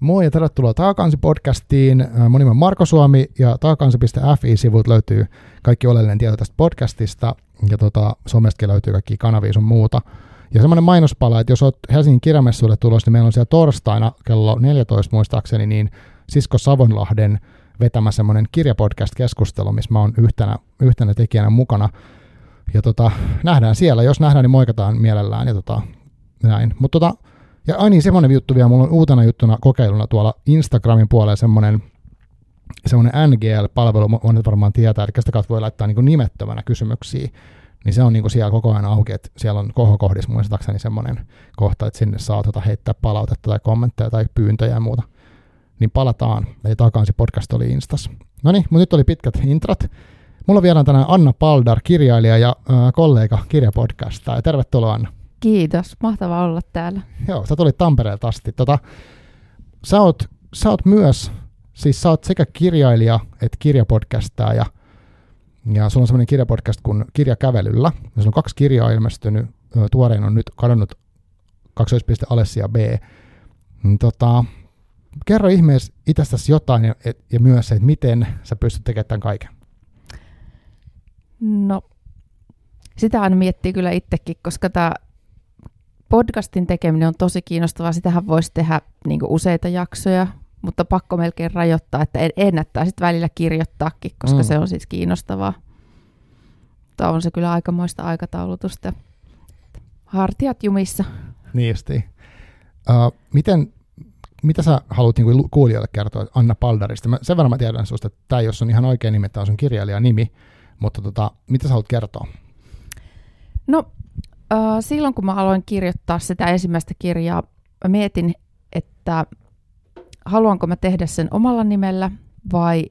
Moi ja tervetuloa Taakansi-podcastiin. Mun nimi on Marko Suomi ja taakansi.fi-sivut löytyy kaikki oleellinen tieto tästä podcastista ja tota, somestakin löytyy kaikki kanavia sun muuta. Ja semmoinen mainospala, että jos olet Helsingin kirjamessuille tulossa, niin meillä on siellä torstaina kello 14 muistaakseni, niin Sisko Savonlahden vetämä semmoinen kirjapodcast-keskustelu, missä mä oon yhtenä, yhtenä tekijänä mukana. Ja tota, nähdään siellä, jos nähdään, niin moikataan mielellään ja tota, näin. Mutta tota, ja ai niin, semmoinen juttu vielä, mulla on uutena juttuna kokeiluna tuolla Instagramin puolella semmoinen semmoinen NGL-palvelu, monet varmaan tietää, eli sitä kautta voi laittaa niin nimettömänä kysymyksiä, niin se on niin kuin siellä koko ajan auki, että siellä on kohokohdissa muistaakseni semmoinen kohta, että sinne saa tuota heittää palautetta tai kommentteja tai pyyntöjä ja muuta. Niin palataan, eli takaisin podcast oli Instas. No niin, mutta nyt oli pitkät intrat. Mulla on vielä tänään Anna Paldar, kirjailija ja äh, kollega kirjapodcasta. Ja tervetuloa Anna. Kiitos, mahtava olla täällä. Joo, sä tulit Tampereelta asti. Tota, sä, oot, sä oot myös, siis sä oot sekä kirjailija että kirjapodcastaa ja, ja sulla on semmoinen kirjapodcast kuin Kirjakävelyllä. Ja sulla on kaksi kirjaa ilmestynyt, tuorein on nyt kadonnut kaksoispiste Alessia B. Niin tota, kerro ihmeessä itsestäsi jotain ja, ja myös se, että miten sä pystyt tekemään tämän kaiken. No, sitä aina miettii kyllä itsekin, koska tämä podcastin tekeminen on tosi kiinnostavaa. Sitähän voisi tehdä niin useita jaksoja, mutta pakko melkein rajoittaa, että ennättää sitten välillä kirjoittaakin, koska mm. se on siis kiinnostavaa. Mutta on se kyllä aikamoista aikataulutusta. Hartiat jumissa. Niin Uh, miten, mitä sä haluat niin kuulijoille kertoa Anna Paldarista? Mä, sen verran mä tiedän sinusta, että tämä ei ole sun ihan oikein nimi, tämä on sun kirjailijan nimi, mutta tota, mitä sä haluat kertoa? No silloin kun mä aloin kirjoittaa sitä ensimmäistä kirjaa, mä mietin, että haluanko mä tehdä sen omalla nimellä vai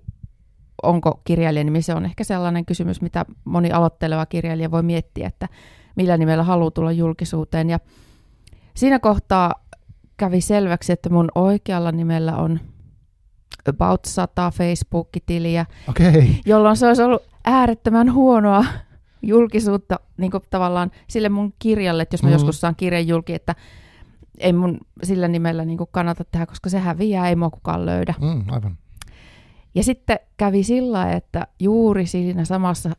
onko kirjailijan nimi. Se on ehkä sellainen kysymys, mitä moni aloitteleva kirjailija voi miettiä, että millä nimellä haluaa tulla julkisuuteen. Ja siinä kohtaa kävi selväksi, että mun oikealla nimellä on about 100 Facebook-tiliä, okay. jolloin se olisi ollut äärettömän huonoa julkisuutta niin kuin tavallaan sille mun kirjalle, että jos mä mm. joskus saan kirjan julki, että ei mun sillä nimellä niin kuin kannata tehdä, koska se häviää, ei mua kukaan löydä. Mm, aivan. Ja sitten kävi sillä, että juuri siinä samassa,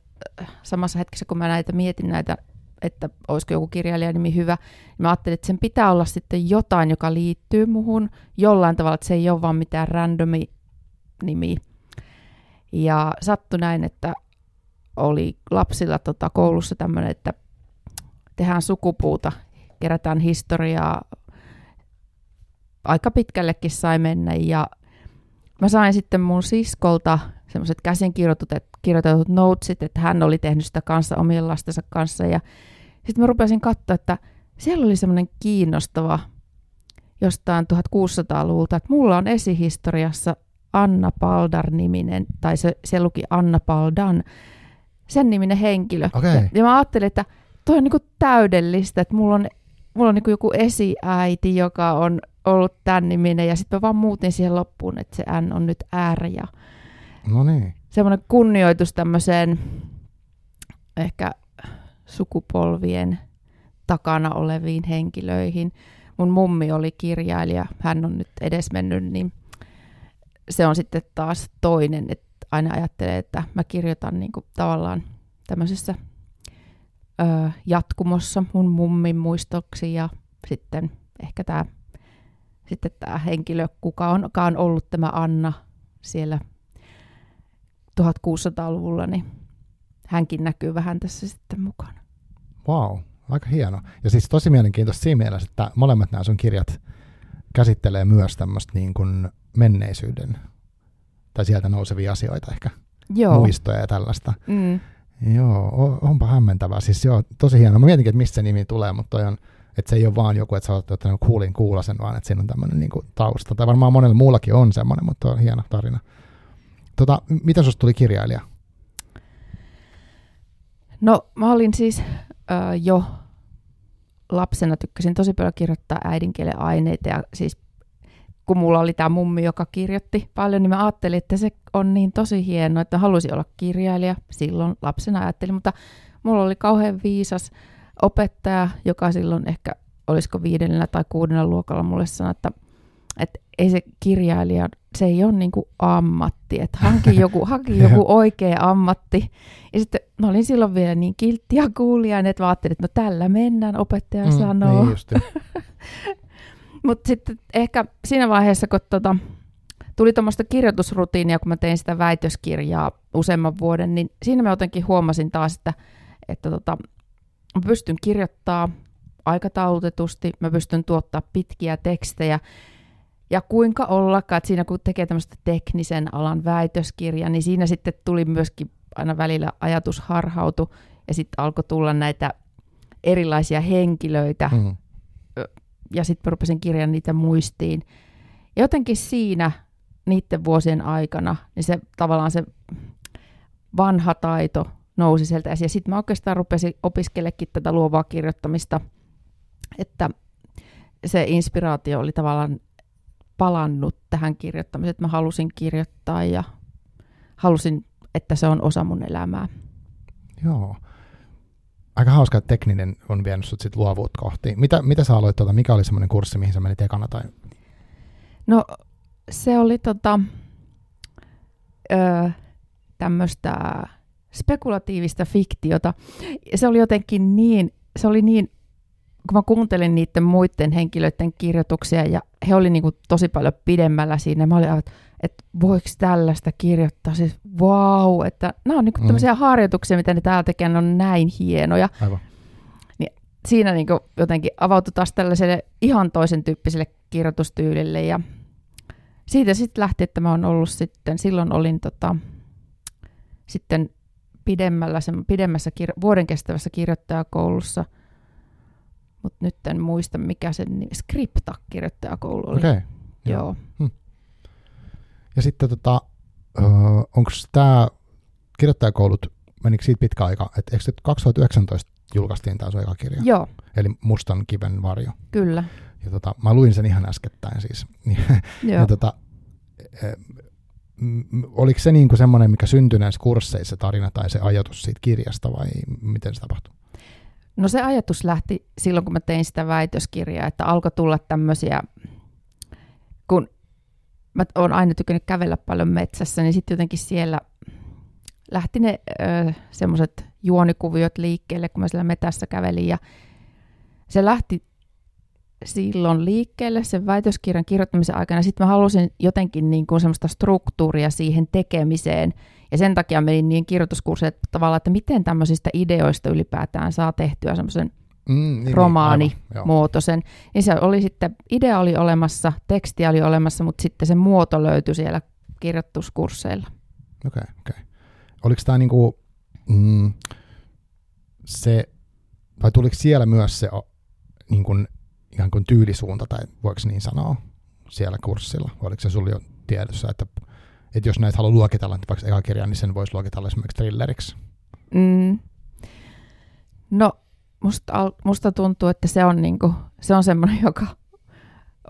samassa hetkessä, kun mä näitä mietin näitä, että olisiko joku kirjailijanimi hyvä, niin mä ajattelin, että sen pitää olla sitten jotain, joka liittyy muhun jollain tavalla, että se ei ole vaan mitään randomi nimi. Ja sattui näin, että oli lapsilla tota, koulussa tämmöinen, että tehdään sukupuuta, kerätään historiaa, aika pitkällekin sai mennä ja mä sain sitten mun siskolta semmoiset käsin kirjoitetut, kirjoitetut notesit, että hän oli tehnyt sitä kanssa omien lastensa kanssa ja sitten mä rupesin katsoa, että siellä oli semmoinen kiinnostava jostain 1600-luvulta, että mulla on esihistoriassa Anna Paldar-niminen, tai se, se luki Anna Paldan, sen niminen henkilö. Okay. Ja, ja mä ajattelin, että toi on niinku täydellistä, että mulla on, mulla on niinku joku esiäiti, joka on ollut tämän niminen, ja sitten mä vaan muutin siihen loppuun, että se N on nyt R. Ja no niin. Semmoinen kunnioitus tämmöiseen ehkä sukupolvien takana oleviin henkilöihin. Mun mummi oli kirjailija, hän on nyt edesmennyt, niin se on sitten taas toinen, että aina ajattelee, että mä kirjoitan niin kuin tavallaan tämmöisessä ö, jatkumossa mun mummin muistoksi ja sitten ehkä tämä sitten tämä henkilö, kuka onkaan ollut tämä Anna siellä 1600-luvulla, niin hänkin näkyy vähän tässä sitten mukana. Wow, aika hieno. Ja siis tosi mielenkiintoista siinä mielessä, että molemmat nämä sun kirjat käsittelee myös tämmöistä niin menneisyyden tai sieltä nousevia asioita ehkä, joo. muistoja ja tällaista. Mm. Joo, onpa hämmentävää. Siis joo, tosi hienoa. Mä mietinkin, että mistä se nimi tulee, mutta toi on, että se ei ole vaan joku, että sä oot ottanut kuulin kuulasen, vaan että siinä on tämmöinen niin tausta. Tai varmaan monella muullakin on semmoinen, mutta on hieno tarina. Tota, miten susta tuli kirjailija? No, mä olin siis äh, jo lapsena tykkäsin tosi paljon kirjoittaa äidinkielen aineita ja siis kun mulla oli tämä mummi, joka kirjoitti paljon, niin mä ajattelin, että se on niin tosi hienoa, että halusin olla kirjailija. Silloin lapsena ajattelin, mutta mulla oli kauhean viisas opettaja, joka silloin ehkä olisiko viidennellä tai kuudennella luokalla mulle sanoi, että, että ei se kirjailija, se ei ole niin ammatti, että hanki joku, hanki joku oikea ammatti. Ja sitten mä olin silloin vielä niin kiltti ja kuulijainen, että mä ajattelin, että no tällä mennään, opettaja mm, sanoo. Niin. Mutta sitten ehkä siinä vaiheessa, kun tota, tuli tuommoista kirjoitusrutiinia, kun mä tein sitä väitöskirjaa useamman vuoden, niin siinä mä jotenkin huomasin taas, että, että tota, mä pystyn kirjoittaa aikataulutetusti, mä pystyn tuottaa pitkiä tekstejä, ja kuinka ollakaan, että siinä kun tekee tämmöistä teknisen alan väitöskirjaa, niin siinä sitten tuli myöskin aina välillä ajatus harhautu, ja sitten alkoi tulla näitä erilaisia henkilöitä, mm-hmm. Ja sitten rupesin kirjan niitä muistiin. Ja jotenkin siinä niiden vuosien aikana, niin se tavallaan se vanha taito nousi sieltä esiin. Ja sitten mä oikeastaan rupesin opiskelemaan tätä luovaa kirjoittamista, että se inspiraatio oli tavallaan palannut tähän kirjoittamiseen, että mä halusin kirjoittaa ja halusin, että se on osa mun elämää. Joo. Aika hauska, että tekninen on vienyt sut sit luovuutta kohti. Mitä, mitä sä aloit, tuota, mikä oli semmoinen kurssi, mihin sä menit ekana? Tai? No se oli tota, öö, tämmöistä spekulatiivista fiktiota. Se oli jotenkin niin, se oli niin, kun mä kuuntelin niiden muiden henkilöiden kirjoituksia ja he oli niin tosi paljon pidemmällä siinä. Mä olin, että, että voiko tällaista kirjoittaa? Siis wow, että nämä on niin kuin mm. tämmöisiä harjoituksia, mitä ne täällä tekee, ne on näin hienoja. Aivan. Niin siinä niin kuin jotenkin avautui taas tällaiselle ihan toisen tyyppiselle kirjoitustyylille ja siitä sitten lähti, että mä oon ollut sitten, silloin olin tota, sitten pidemmällä, sen, pidemmässä kir- vuoden kestävässä kirjoittajakoulussa, mutta nyt en muista mikä se nimi, Skripta-kirjoittajakoulu oli. Okay, joo. joo. Hm. Ja sitten tota, onko tämä kirjoittajakoulut, menikö siitä pitkä aika, että eikö 2019 julkaistiin tämä sun eka kirja? Joo. Eli Mustan kiven varjo. Kyllä. Ja tota, mä luin sen ihan äskettäin siis. ja tota, oliko se niinku semmoinen, mikä syntyi näissä kursseissa tarina tai se ajatus siitä kirjasta vai miten se tapahtui? No se ajatus lähti silloin, kun mä tein sitä väitöskirjaa, että alkoi tulla tämmöisiä, kun mä oon aina tykännyt kävellä paljon metsässä, niin sitten jotenkin siellä lähti ne semmoiset juonikuviot liikkeelle, kun mä siellä metässä kävelin ja se lähti silloin liikkeelle sen väitöskirjan kirjoittamisen aikana. Sitten mä halusin jotenkin niin kuin semmoista struktuuria siihen tekemiseen. Ja sen takia menin niin kirjoituskursseille tavallaan, että miten tämmöisistä ideoista ylipäätään saa tehtyä semmoisen mm, niin, niin romaanimuotoisen. Niin se oli sitten, idea oli olemassa, teksti oli olemassa, mutta sitten se muoto löytyi siellä kirjoituskursseilla. Okei, okay, okei. Okay. Oliko tämä niinku, mm, se, vai tuliko siellä myös se niin kuin ikään kuin tyylisuunta, tai voiko niin sanoa, siellä kurssilla? Vai oliko se sulla jo tiedossa, että, että jos näitä haluaa luokitella, niin vaikka eka kirja, niin sen voisi luokitella esimerkiksi thrilleriksi? Mm. No, musta, musta tuntuu, että se on, niinku, se on semmoinen, joka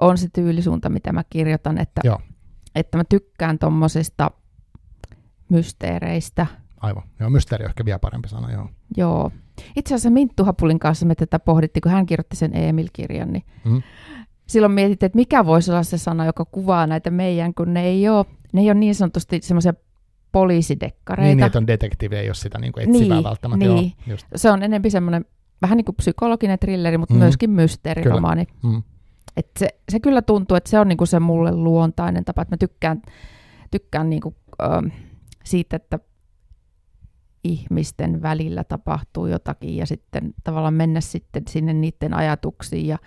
on se tyylisuunta, mitä mä kirjoitan, että, Joo. että mä tykkään tuommoisista mysteereistä. Aivan. Joo, mysteeri on ehkä vielä parempi sana, joo. Joo. Itse asiassa Minttu Hapulin kanssa me tätä pohdittiin, kun hän kirjoitti sen Emil-kirjan, niin mm. silloin mietittiin, että mikä voisi olla se sana, joka kuvaa näitä meidän, kun ne ei ole, ne ei ole niin sanotusti semmoisia poliisidekkareita. Niin, niin, että on detektiivi, ei ole sitä niin kuin etsivää niin, välttämättä. Niin. Joo, just. Se on enemmän semmoinen vähän niin kuin psykologinen trilleri, mutta mm. myöskin mysteeriromaani. Mm. Et se, se kyllä tuntuu, että se on niin kuin se mulle luontainen tapa, että mä tykkään, tykkään niin kuin, äh, siitä, että ihmisten välillä tapahtuu jotakin ja sitten tavallaan mennä sitten sinne niiden ajatuksiin ja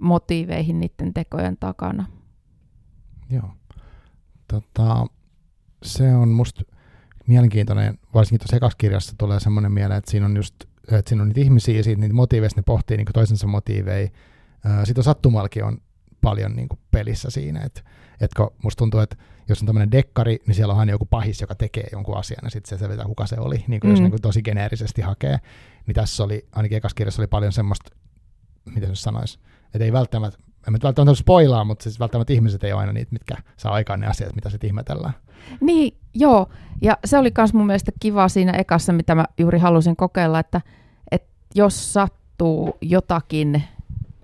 motiiveihin niiden tekojen takana. Joo. Tota, se on musta mielenkiintoinen, varsinkin tuossa ekassa kirjassa tulee semmoinen mieleen, että siinä on just, että siinä on niitä ihmisiä ja siitä niitä motiiveista ne pohtii niin toisensa motiiveja. Sitten on sattumalkin on paljon niin kuin pelissä siinä, että, että musta tuntuu, että jos on tämmöinen dekkari, niin siellä on aina joku pahis, joka tekee jonkun asian, ja sitten se selviää, kuka se oli, niin kuin mm. jos niin kuin tosi geneerisesti hakee. Niin tässä oli, ainakin ekassa kirjassa oli paljon semmoista, miten se sanoisi, että ei välttämättä, en nyt välttämättä spoilaa, mutta siis välttämättä ihmiset ei ole aina niitä, mitkä saa aikaan ne asiat, mitä sitten ihmetellään. Niin, joo. Ja se oli myös mun mielestä kiva siinä ekassa, mitä mä juuri halusin kokeilla, että, että jos sattuu jotakin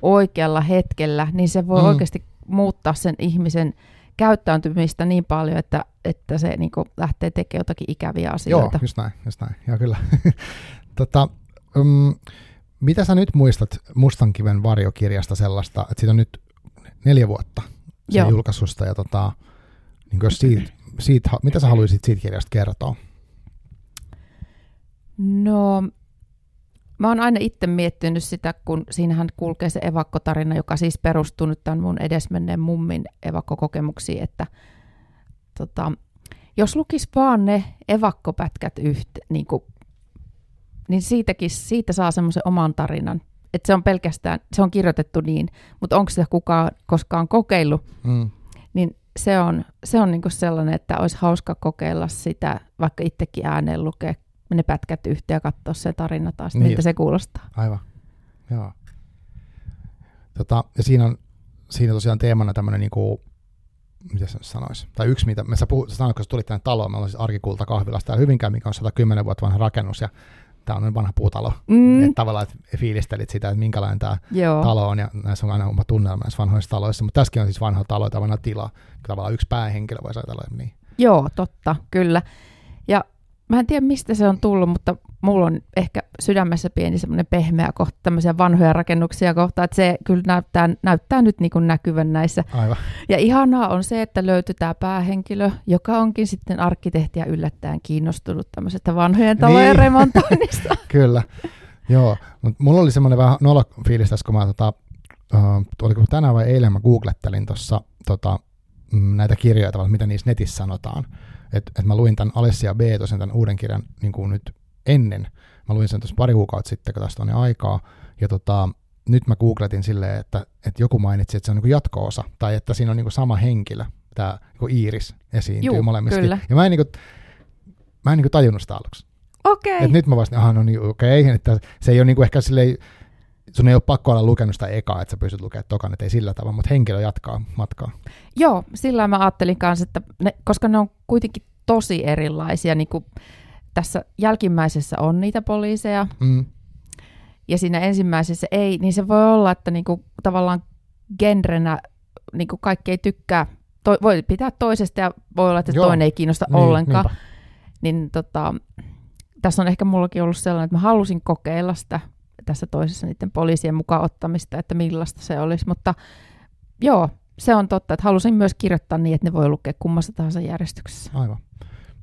oikealla hetkellä, niin se voi mm. oikeasti muuttaa sen ihmisen käyttäytymistä niin paljon, että, että se niin lähtee tekemään jotakin ikäviä asioita. Joo, just näin, just näin. Ja kyllä. tota, um, mitä sä nyt muistat Mustankiven varjokirjasta sellaista, että siitä on nyt neljä vuotta sen Joo. julkaisusta, ja tota, niin jos siitä, siitä, mitä sä haluaisit siitä kirjasta kertoa? No, mä oon aina itse miettinyt sitä, kun siinähän kulkee se evakkotarina, joka siis perustuu nyt tämän mun edesmenneen mummin evakkokokemuksiin, että tota, jos lukis vaan ne evakkopätkät yhtä, niin, kuin, niin siitäkin, siitä saa semmoisen oman tarinan. Että se on pelkästään, se on kirjoitettu niin, mutta onko sitä kukaan koskaan kokeillut, Mm. Se on, se on niinku sellainen, että olisi hauska kokeilla sitä, vaikka itsekin ääneen lukea ne pätkät yhteen ja katsoa se tarina taas, Niin. miltä se kuulostaa. Aivan, joo. Tota, ja siinä on siinä tosiaan teemana tämmöinen, niinku, mitä se sanoisi, tai yksi, mitä, me sä, puhut, sä sanoit, kun sä tulit tänne taloon, meillä on siis Arkikulta kahvilassa täällä Hyvinkään, mikä on 110 vuotta vanha rakennus, ja tämä on vanha puutalo, mm. Että tavallaan että fiilistelit sitä, että minkälainen tämä joo, talo on, ja näissä on aina oma tunnelma näissä vanhoissa taloissa, mutta tässäkin on siis vanha talo tai vanha tila, tavallaan yksi päähenkilö voisi ajatella, niin. joo, totta, kyllä. Ja mä en tiedä, mistä se on tullut, mutta mulla on ehkä sydämessä pieni semmoinen pehmeä kohta, tämmöisiä vanhoja rakennuksia kohta, että se kyllä näyttää, näyttää nyt niin kuin näkyvän näissä Aivan, Ja ihanaa on se, että löytyy tämä päähenkilö, joka onkin sitten arkkitehtiä yllättäen kiinnostunut tämmöisestä vanhojen talojen Niin. remontoinnista. kyllä. Joo, mutta mulla oli semmoinen vähän nolo fiilis tässä, kun mä tota, uh, oliko tänään vai eilen mä googlettelin tuossa tota, mm, näitä kirjoja, tavallaan, mitä niissä netissä sanotaan. Että et mä luin tämän Alessia B, tosiaan tämän uuden kirjan niin kuin nyt ennen. Mä luin sen tuossa pari kuukautta sitten, kun tästä on jo aikaa. Ja tota, nyt mä googletin silleen, että, että joku mainitsi, että se on niin jatko-osa, tai että siinä on niin sama henkilö, tämä niin Iiris esiintyy Juu, molemmissa. kyllä. Ja mä en, niin kuin, mä en niin kuin tajunnut sitä aluksi. Okei. Et nyt mä vasta, aha, no niin, okei, okay, että se ei ole niinku ehkä silleen, sun ei ole pakko olla lukenut sitä ekaa, että sä pystyt lukemaan tokan, että ei sillä tavalla, mutta henkilö jatkaa matkaa. Joo, sillä mä ajattelin kanssa, että ne, koska ne on kuitenkin tosi erilaisia, niin kuin tässä jälkimmäisessä on niitä poliiseja, Mm, ja siinä ensimmäisessä ei, niin se voi olla, että niin kuin, tavallaan genrenä niin kuin kaikki ei tykkää, to, voi pitää toisesta ja voi olla, että Joo. toinen ei kiinnosta niin, ollenkaan. niinpä. niin tota, tässä on ehkä mullakin ollut sellainen, että mä halusin kokeilla sitä tässä toisessa niiden poliisien mukaan ottamista, että millaista se olisi, mutta joo, se on totta, että halusin myös kirjoittaa niin, että ne voi lukea kummassa tahansa järjestyksessä. Aivan.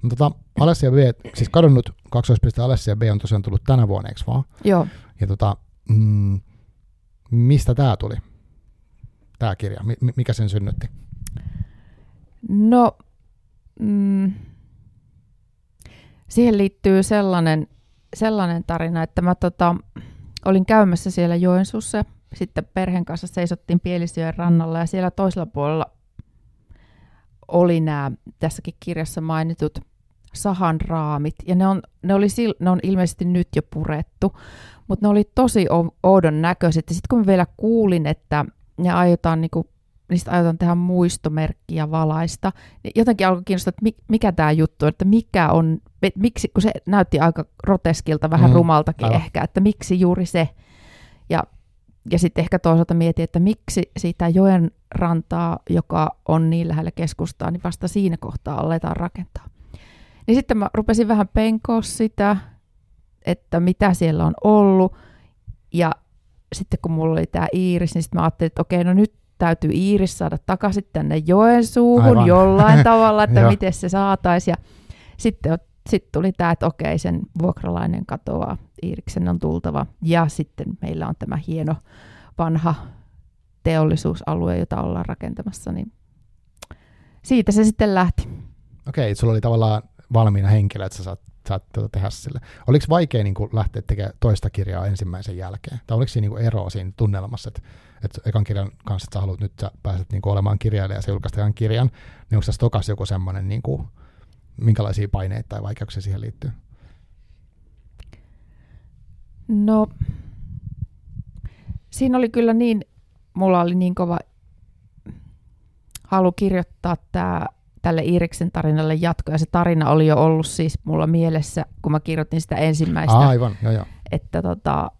No, tota, Alessia B, siis kadonnut kaksoispiste Alessia B on tosiaan tullut tänä vuonna, eikö vaan? Joo, Ja tota, mm, mistä tämä tuli, tämä kirja? Mi- mikä sen synnytti? no mm, siihen liittyy sellainen, sellainen tarina, että mä tota, olin käymässä siellä Joensuussa sitten perheen kanssa seisottiin Pielisjoen rannalla ja siellä toisella puolella oli nämä tässäkin kirjassa mainitut sahan raamit. Ja ne on, ne, oli, ne on ilmeisesti nyt jo purettu, mutta ne oli tosi oudon näköiset. Ja sitten kun mä vielä kuulin, että ne aiotaan, niinku, niistä aiotaan tehdä muistomerkki ja valaista, jotenkin alkoi kiinnostaa, että mi- mikä tämä juttu on, että mikä on, et miksi, kun se näytti aika groteskilta, vähän Mm, mm, rumaltakin aivan. ehkä, että miksi juuri se. Ja ja sitten ehkä toisaalta mietin, että miksi siitä joen rantaa, joka on niin lähellä keskustaa, niin vasta siinä kohtaa aletaan rakentaa. Niin sitten mä rupesin vähän penkoa sitä, että mitä siellä on ollut. Ja sitten kun mulla oli tämä Iiris, niin sitten mä ajattelin, että okei, no nyt täytyy Iiris saada takaisin tänne Joensuuhun Aivan. jollain tavalla, että miten se saataisiin. Ja sitten sitten tuli tämä, että okei, sen vuokralainen katoaa, Iiriksen on tultava. Ja sitten meillä on tämä hieno vanha teollisuusalue, jota ollaan rakentamassa, niin siitä se sitten lähti. Okei, okay, sulla oli tavallaan valmiina henkilö, että sä saat, saat tuota tehdä sille. Oliko vaikea niin kuin, lähteä tekemään toista kirjaa ensimmäisen jälkeen? Tai oliko siinä niin kuin, eroa siinä tunnelmassa, että, että ekan kirjan kanssa, että sä haluat nyt sä pääset niin kuin, olemaan kirjailija ja sä julkaist ekan kirjan, niin onko tässä tokas joku semmoinen, niin kuin, minkälaisia paineita tai vaikeuksia siihen liittyy? No, siinä oli kyllä niin, mulla oli niin kova halu kirjoittaa tää, tälle Iiriksen tarinalle jatko, ja se tarina oli jo ollut siis mulla mielessä, kun mä kirjoitin sitä ensimmäistä, aivan, joo joo. että tota,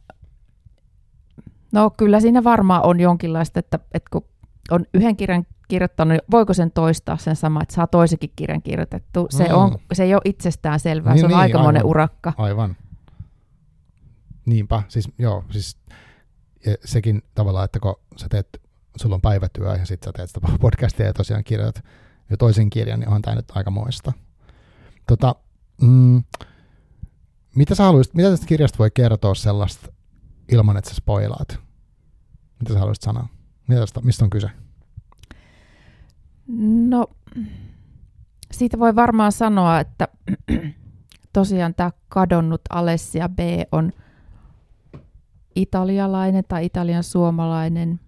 no kyllä siinä varmaan on jonkinlaista, että, että kun on yhden kirjan kirjoittanut, voiko sen toistaa sen sama, että saa toisenkin kirjan kirjoitettu. Se, Mm. on, se ei ole itsestään selvää, Niin, se on niin, aikamoinen aivan. urakka. Aivan. Niinpä, siis joo, siis ja sekin tavallaan, että kun sä teet, sulla on päivätyö ja sitten sä teet sitä podcastia ja tosiaan kirjoitat jo toisen kirjan, niin onhan tämä nyt aika moista. Tota, mm, mitä sä haluaisit, mitä tästä kirjasta voi kertoa sellaista ilman, että sä spoilaat? Mitä sä haluaisit sanoa? Mitä tästä, mistä on kyse? No, siitä voi varmaan sanoa, että tosiaan tämä kadonnut Alessia B on italialainen tai italian suomalainen.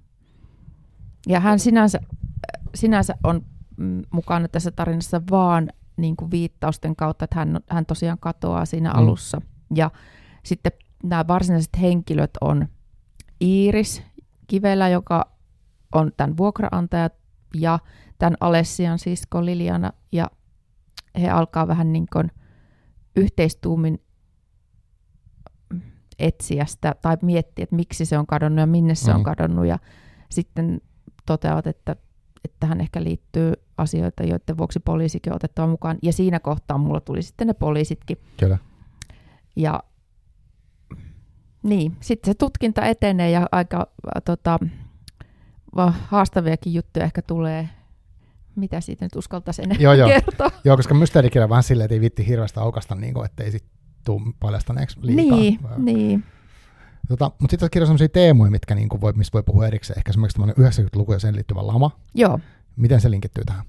Ja hän sinänsä, sinänsä on mm, mukana tässä tarinassa vaan niin kuin viittausten kautta, että hän, hän tosiaan katoaa siinä Mm. alussa. Ja sitten nämä varsinaiset henkilöt on Iiris Kivelä, joka on tämän vuokraantaja, ja tämän Alessian sisko Liliana, ja he alkaa vähän niin kuin yhteistuumin etsiä sitä, tai miettiä, että miksi se on kadonnut ja minne se on Mm. kadonnut, ja sitten toteavat, että, että tähän ehkä liittyy asioita, joiden vuoksi poliisikin on otettava mukaan, ja siinä kohtaa mulla tuli sitten ne poliisitkin, Kyllä. ja niin, sitten se tutkinta etenee ja aika äh, tota, haastaviakin juttuja ehkä tulee. Mitä siitä nyt uskaltaisi enää Joo, joo. kertoa? Joo, koska mysteerikirja on vähän silleen, että ei vitti hirveästi aukasta, niin kuin, ettei sit tuu paljastaneeksi liikaa. Niin, Ää, niin. Tota, mutta sitten kirjassa on sellaisia teemoja, mitkä niin kuin voi, mistä voi puhua erikseen. Ehkä esimerkiksi tämmöinen 90-luku ja sen liittyvä lama. Joo. Miten se linkittyy tähän?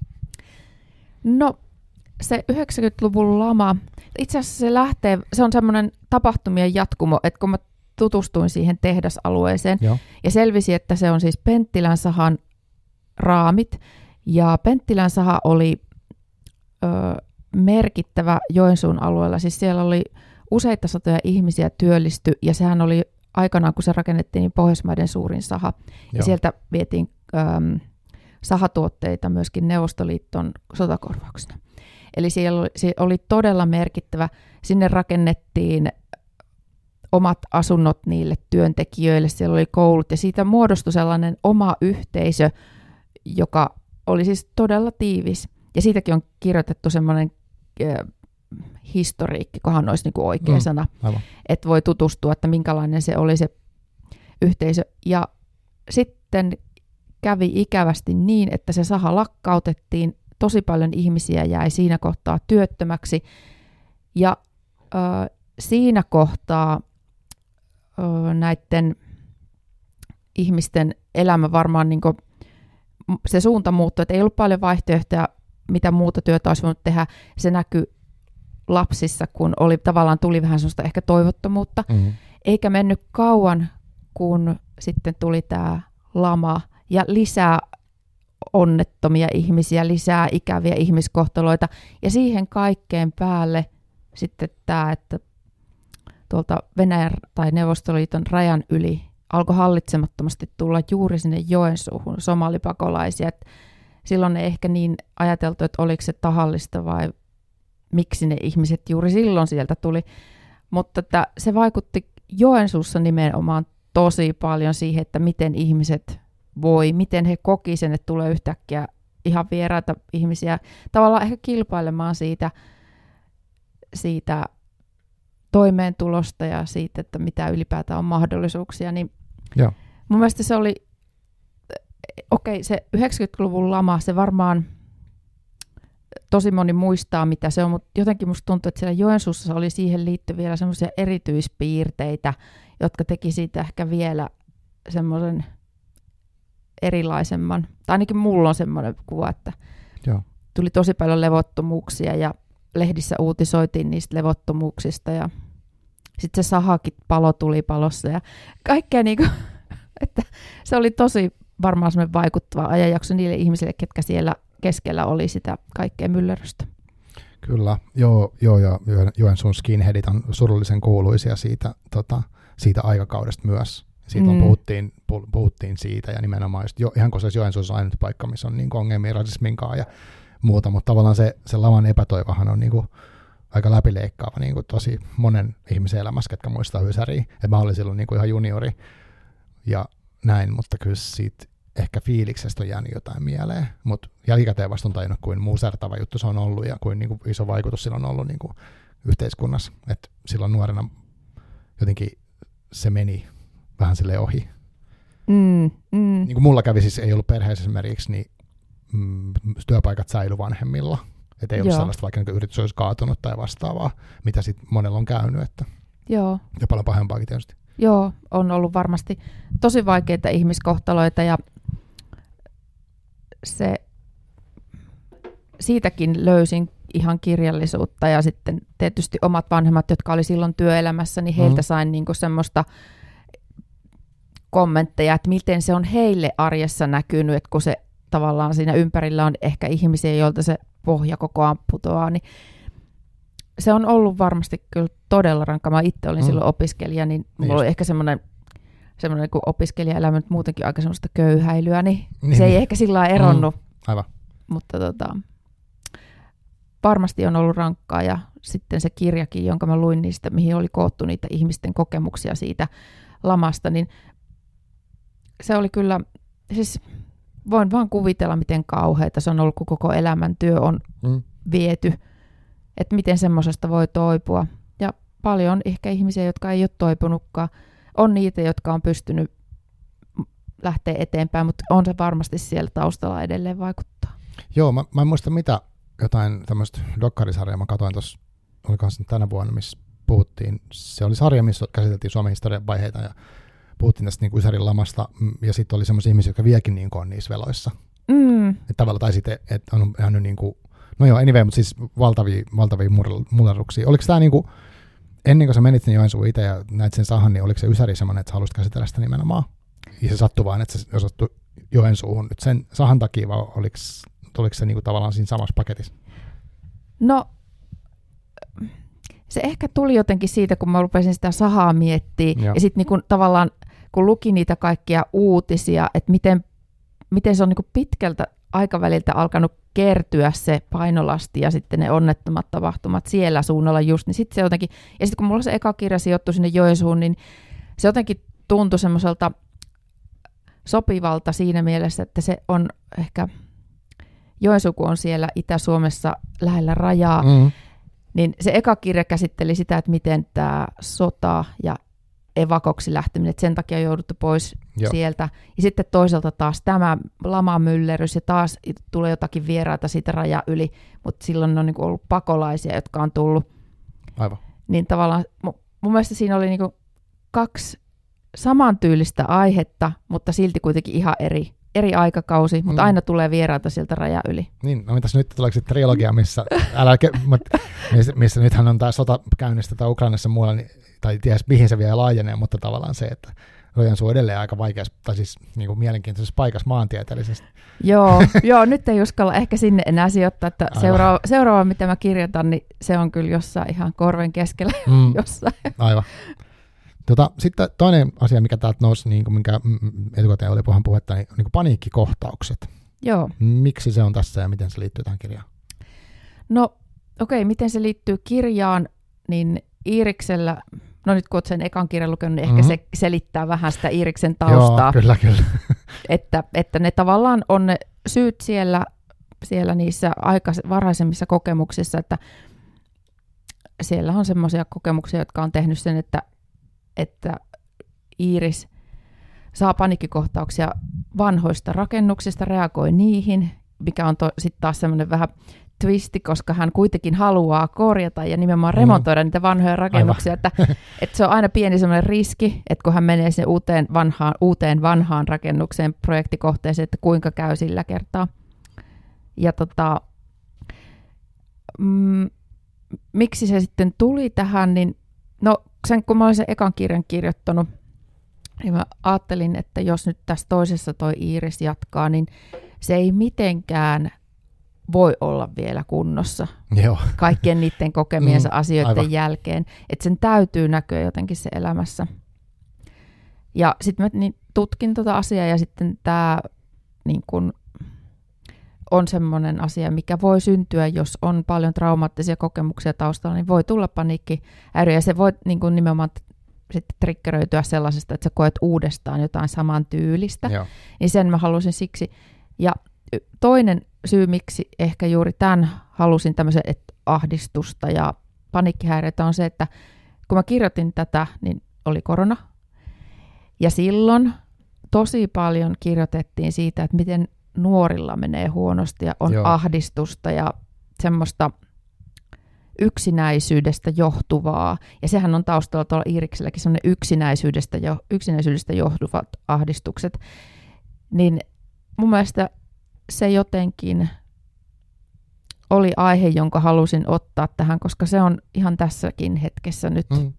No se 90-luvun lama, itse asiassa se lähtee, se on semmoinen tapahtumien jatkumo, että kun mä tutustuin siihen tehdasalueeseen Joo. ja selvisi, että se on siis Penttilän sahan raamit ja Penttilän saha oli ö, merkittävä Joensuun alueella, siis siellä oli useita satoja ihmisiä työllisty ja sehän oli aikanaan, kun se rakennettiin, niin Pohjoismaiden suurin saha. Ja Joo. sieltä vietiin äm, sahatuotteita myöskin Neuvostoliiton sotakorvauksena. Eli siellä oli, se oli todella merkittävä. Sinne rakennettiin omat asunnot niille työntekijöille, siellä oli koulut ja siitä muodostui sellainen oma yhteisö, joka oli siis todella tiivis. Ja siitäkin on kirjoitettu semmoinen äh, historiikki, kohan olisi niin kuin oikea Mm. mm. sana, Aivan. että voi tutustua, että minkälainen se oli se yhteisö. Ja sitten kävi ikävästi niin, että se saha lakkautettiin, tosi paljon ihmisiä jäi siinä kohtaa työttömäksi, ja ö, siinä kohtaa näiden ihmisten elämä varmaan niin se suunta muuttui, että ei ollut paljon vaihtoehtoja, mitä muuta työtä olisi voinut tehdä. Se näkyi lapsissa, kun oli tavallaan tuli vähän sellaista ehkä toivottomuutta. Mm-hmm. Eikä mennyt kauan, kun sitten tuli tämä lama ja lisää onnettomia ihmisiä, lisää ikäviä ihmiskohtaloita. Ja siihen kaikkeen päälle sitten tämä, että tuolta Venäjän tai Neuvostoliiton rajan yli alkoi hallitsemattomasti tulla juuri sinne Joensuuhun somalipakolaisia. Et silloin ei ehkä niin ajateltu, että oliko se tahallista vai miksi ne ihmiset juuri silloin sieltä tuli. Mutta että se vaikutti Joensuussa nimenomaan tosi paljon siihen, että miten ihmiset voi, miten he koki sen, että tulee yhtäkkiä ihan vieraita ihmisiä tavallaan ehkä kilpailemaan siitä, siitä toimeentulosta ja siitä, että mitä ylipäätään on mahdollisuuksia, niin Joo. mun mielestä se oli, okei, okay, se 90-luvun lama, se varmaan tosi moni muistaa, mitä se on, mutta jotenkin musta tuntuu, että siellä Joensuussa oli siihen liittyviä vielä semmoisia erityispiirteitä, jotka teki siitä ehkä vielä semmoisen erilaisemman, tai ainakin mulla on semmoinen kuva, että Joo. tuli tosi paljon levottomuuksia ja lehdissä uutisoitiin niistä levottomuuksista ja sitten se sahakin palo tuli palossa ja kaikkea niin kuin, että se oli tosi varmaan semmoinen vaikuttava ajanjakso niille ihmisille, ketkä siellä keskellä oli sitä kaikkea myllerrystä. Kyllä, joo, joo ja Jo- Joensuun skinheadit on surullisen kuuluisia siitä, tota, siitä aikakaudesta myös. Siitä mm. Mm. puhuttiin, pu- puhuttiin siitä ja nimenomaan just, jo, ihan kun se Joensuussa on ainut paikka, missä on niin ongelmia rasisminkaan ja muuta, mutta tavallaan se, se laman epätoivahan on niin kuin, aika läpileikkaava niin kuin tosi monen ihmisen elämässä, ketkä muistaa Hysäriä. Et mä olin silloin niin kuin ihan juniori ja näin, mutta kyllä siitä ehkä fiiliksestä on jäänyt jotain mieleen, mutta jälkikäteen vasta on tajunnut, kuin musertava juttu se on ollut ja kuin, niin kuin iso vaikutus sillä on ollut niin kuin yhteiskunnassa. Että silloin nuorena jotenkin se meni vähän sille ohi. Mm, mm. Niin kuin mulla kävi siis, ei ollut perheessä esimerkiksi, niin mm, työpaikat säily vanhemmilla. Että ei ollut Joo. sellaista, vaikka niin yritys olisi kaatunut tai vastaavaa, mitä sitten monella on käynyt. Että, Joo. ja paljon pahempaakin tietysti. Joo, on ollut varmasti tosi vaikeita ihmiskohtaloita ja se, siitäkin löysin ihan kirjallisuutta ja sitten tietysti omat vanhemmat, jotka oli silloin työelämässä, niin heiltä Mhm. sain niinku semmoista kommentteja, että miten se on heille arjessa näkynyt, että kun se tavallaan siinä ympärillä on ehkä ihmisiä, joilta se pohja koko ajan putoaa, niin se on ollut varmasti kyllä todella rankka. Mä itse olin Mm. mm. silloin opiskelija, niin mulla just. oli ehkä semmoinen semmoinen kuin opiskelijaelämä nyt muutenkin aika semmoista köyhäilyä, niin, Niin, niin se ei niin. ehkä sillä lailla eronnut, Aivan. mutta tota, varmasti on ollut rankkaa ja sitten se kirjakin, jonka mä luin niistä, mihin oli koottu niitä ihmisten kokemuksia siitä lamasta, niin se oli kyllä, siis voin vaan kuvitella, miten kauheita se on ollut, kun koko elämäntyö on Mm. viety, että miten semmoisesta voi toipua. Ja paljon on ehkä ihmisiä, jotka ei ole toipunutkaan. On niitä, jotka on pystynyt lähteä eteenpäin, mutta on se varmasti siellä taustalla edelleen vaikuttaa. Joo, mä, mä en muista mitä jotain tämmöistä dokkarisarjaa mä katsoin tuossa, olikohan se tänä vuonna, missä puhuttiin. Se oli sarja, missä käsiteltiin Suomen historian vaiheita ja puhuttiin tästä niin kuin Ysärin lamasta mm, ja sitten oli semmoisia ihmisiä, jotka vieläkin niin kuin on niissä veloissa. Mm, Että tavallaan tai sitten, että on ihan niin kuin, no joo, anyway, mutta siis valtavia, valtavia mullerruksia. Oliko tämä niin kuin, ennen kuin sä menit sinne Joensuun itse ja näit sen sahan, niin oliko se Ysäri semmoinen, että sä haluaisit käsitellä sitä nimenomaan? Ja se sattui vaan, että se osattu Joensuuhun nyt sen sahan takia, vai oliko, tuliko se niin kuin tavallaan siinä samassa paketissa? no, se ehkä tuli jotenkin siitä, kun mä rupesin sitä sahaa miettimään. Joo. Ja sitten niin tavallaan, kun luki niitä kaikkia uutisia, että miten, miten se on niin pitkältä aikaväliltä alkanut kertyä se painolasti ja sitten ne onnettomat tapahtumat siellä suunnalla just, niin sitten se jotenkin, ja sitten kun mulla se eka kirja sijoittui sinne Joensuun, niin se jotenkin tuntui semmoiselta sopivalta siinä mielessä, että se on ehkä, Joensuu kun on siellä Itä-Suomessa lähellä rajaa, Mm. niin se eka kirja käsitteli sitä, että miten tämä sota ja evakoksi lähteminen, että sen takia on jouduttu pois Joo. Sieltä. Ja sitten toisaalta taas tämä lamamyllerys ja taas tulee jotakin vieraita siitä raja yli, mutta silloin on niin ollut pakolaisia, jotka on tullut. Aivan. Niin tavallaan mu- mun mielestä siinä oli niin kaksi samantyylistä aihetta, mutta silti kuitenkin ihan eri, eri aikakausi, mutta Mm. aina tulee vieraita sieltä raja yli. Niin, no mitäs nyt tuleeko trilogia, missä, älä, mut, missä, missä nythän on tämä sota käynnistä tai Ukrainassa muualla, niin, tai ties mihin se vielä laajenee, mutta tavallaan se, että on edelleen aika vaikeassa, tai siis niin kuin mielenkiintoisessa paikassa maantieteellisesti. Joo, joo, nyt ei uskalla ehkä sinne enää sijoittaa, että Aivan. seuraava, seuraava, mitä mä kirjoitan, niin se on kyllä jossain ihan korven keskellä Mm, jossain. aivan. Tota, sitten toinen asia, mikä täältä nousi, niin kuin minkä mm, mm, etukäteen oli puhan puhetta, niin, niin kuin paniikkikohtaukset. Joo, Miksi se on tässä ja miten se liittyy tähän kirjaan? no okei, miten se liittyy kirjaan, niin Iiriksellä, no nyt kun olet sen ekan kirjan lukenut, niin ehkä Mhm. se selittää vähän sitä Iiriksen taustaa, Joo, kyllä, kyllä. että, että ne tavallaan on ne syyt siellä, siellä niissä aika varhaisemmissa kokemuksissa, että siellä on semmoisia kokemuksia, jotka on tehnyt sen, että, että Iiris saa panikkikohtauksia vanhoista rakennuksista, reagoi niihin, mikä on sitten taas semmoinen vähän twisti, koska hän kuitenkin haluaa korjata ja nimenomaan Mm. remontoida niitä vanhoja rakennuksia, että, että se on aina pieni semmoinen riski, että kun hän menee sinne uuteen vanhaan, uuteen vanhaan rakennukseen, projektikohteeseen, että kuinka käy sillä kertaa. Ja tota, mm, miksi se sitten tuli tähän, niin no sen kun mä olin sen ekan kirjan kirjoittanut, niin mä ajattelin, että jos nyt tässä toisessa toi Iiris jatkaa, niin se ei mitenkään voi olla vielä kunnossa Joo, kaikkien niiden kokemiensa Mm, asioiden aivan. aivan. jälkeen. Että sen täytyy näkyä jotenkin se elämässä. Ja sitten mä niin tutkin tota asiaa ja sitten tämä niin kun, on semmoinen asia, mikä voi syntyä, jos on paljon traumaattisia kokemuksia taustalla, niin voi tulla paniikkihäiriö ja se voi niin kun nimenomaan sitten triggeröityä sellaisesta, että sä koet uudestaan jotain saman tyylistä. Joo. Niin sen mä halusin siksi. Ja toinen syy, miksi ehkä juuri tämän halusin tämmöisen että ahdistusta ja paniikkihäiriötä on se, että kun mä kirjoitin tätä, niin oli korona. Ja silloin tosi paljon kirjoitettiin siitä, että miten nuorilla menee huonosti ja on Joo. ahdistusta ja semmoista yksinäisyydestä johtuvaa. Ja sehän on taustalla tuolla Iirikselläkin semmoinen yksinäisyydestä, jo, yksinäisyydestä johtuvat ahdistukset. Niin mun mielestä se jotenkin oli aihe, jonka halusin ottaa tähän, koska se on ihan tässäkin hetkessä nyt. Mm.